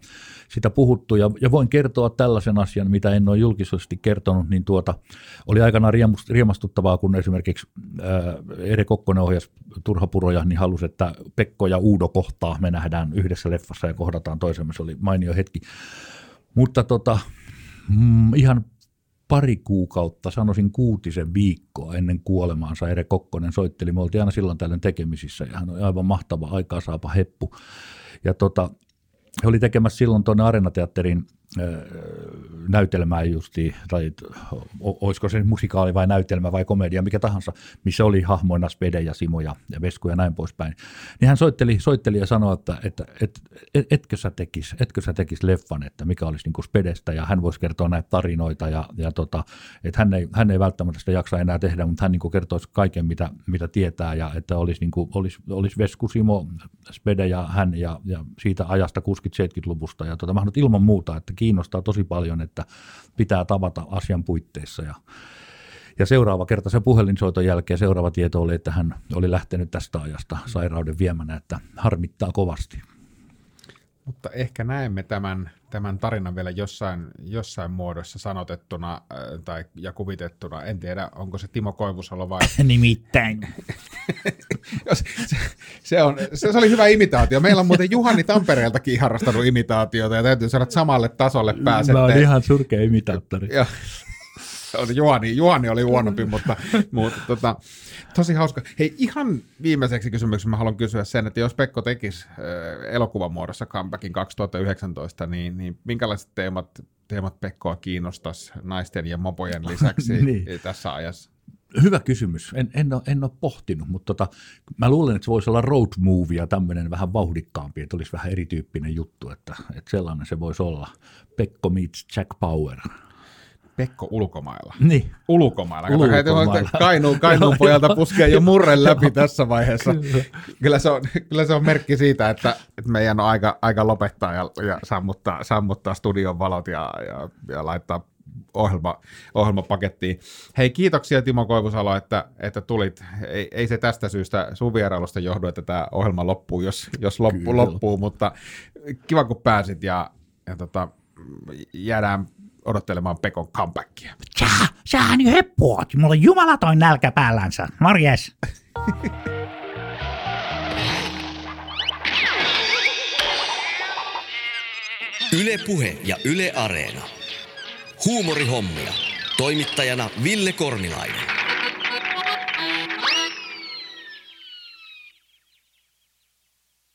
S4: sitä puhuttu ja, ja voin kertoa tällaisen asian, mitä en ole julkisesti kertonut, niin tuota, oli aikanaan riemastuttavaa, kun esimerkiksi ää, Ere Kokkonen ohjasi Turhapuroja, niin halusi, että Pekko ja Uudo kohtaa, me nähdään yhdessä leffassa ja kohdataan toisemme, se oli mainio hetki. Mutta tota, mm, ihan pari kuukautta, sanoisin kuutisen viikkoa ennen kuolemaansa Ere Kokkonen soitteli. Me oltiin aina silloin tällöin tekemisissä ja hän on aivan mahtava aikaa saapa heppu. Ja tota, he oli tekemässä silloin tuonne Arenateatterin näytelmää justi, tai olisiko se musikaali vai näytelmä vai komedia, mikä tahansa, missä oli hahmoina Spede ja Simo ja, Vesku ja näin poispäin. Niin hän soitteli, soitteli ja sanoi, että, että et, et, etkö, sä tekis, etkö sä tekis leffan, että mikä olisi niin Spedestä ja hän voisi kertoa näitä tarinoita ja, ja tota, että hän ei, hän ei välttämättä sitä jaksa enää tehdä, mutta hän niin kuin kertoisi kaiken, mitä, mitä tietää ja että olisi, niin kuin, olisi, olisi Vesku, Simo, Spede ja hän ja, ja siitä ajasta 60-70-luvusta ja tota, mä ilman muuta, että kiinnostaa tosi paljon, että pitää tavata asian puitteissa ja ja seuraava kerta se puhelinsoiton jälkeen seuraava tieto oli, että hän oli lähtenyt tästä ajasta sairauden viemänä, että harmittaa kovasti.
S3: Mutta ehkä näemme tämän, tämän tarinan vielä jossain, jossain muodossa sanotettuna äh, tai, ja kuvitettuna. En tiedä, onko se Timo Koivusalo vai...
S4: Nimittäin.
S3: se, se, on, se, se, oli hyvä imitaatio. Meillä on muuten Juhani Tampereeltakin harrastanut imitaatiota ja täytyy saada samalle tasolle pääsette.
S4: Mä oon ihan surkea imitaattori.
S3: Juhani, Juhani oli huonompi, mutta, mutta tota, tosi hauska. Hei, ihan viimeiseksi kysymykseksi mä haluan kysyä sen, että jos Pekko tekisi äh, elokuvan muodossa comebackin 2019, niin, niin minkälaiset teemat, teemat Pekkoa kiinnostaisi naisten ja mopojen lisäksi niin. tässä ajassa?
S4: Hyvä kysymys. En, en, ole, en ole pohtinut, mutta tota, mä luulen, että se voisi olla road movie ja tämmöinen vähän vauhdikkaampi, että olisi vähän erityyppinen juttu, että, että sellainen se voisi olla. Pekko meets Jack Power.
S3: Pekko ulkomailla.
S4: Niin.
S3: Ulkomailla. ulkomailla. Kainuun, Kainuun pojalta puskee jo murre läpi tässä vaiheessa. Kyllä. Kyllä, se on, kyllä se on merkki siitä, että, että meidän on aika, aika lopettaa ja, ja sammuttaa, sammuttaa studion valot ja, ja, ja laittaa ohjelma, ohjelmapakettiin. Hei, kiitoksia Timo Koivusalo, että, että tulit. Ei, ei se tästä syystä sun vierailusta johdu, että tämä ohjelma loppuu, jos, jos loppu, loppuu, mutta kiva kun pääsit ja, ja tota, jäädään odottelemaan Pekon comebackia.
S2: Sä, sähän niin heppuot. Mulla on jumalatoin nälkä päällänsä. Morjes.
S1: Yle Puhe ja Yle Areena. Huumorihommia. Toimittajana Ville Kornilainen.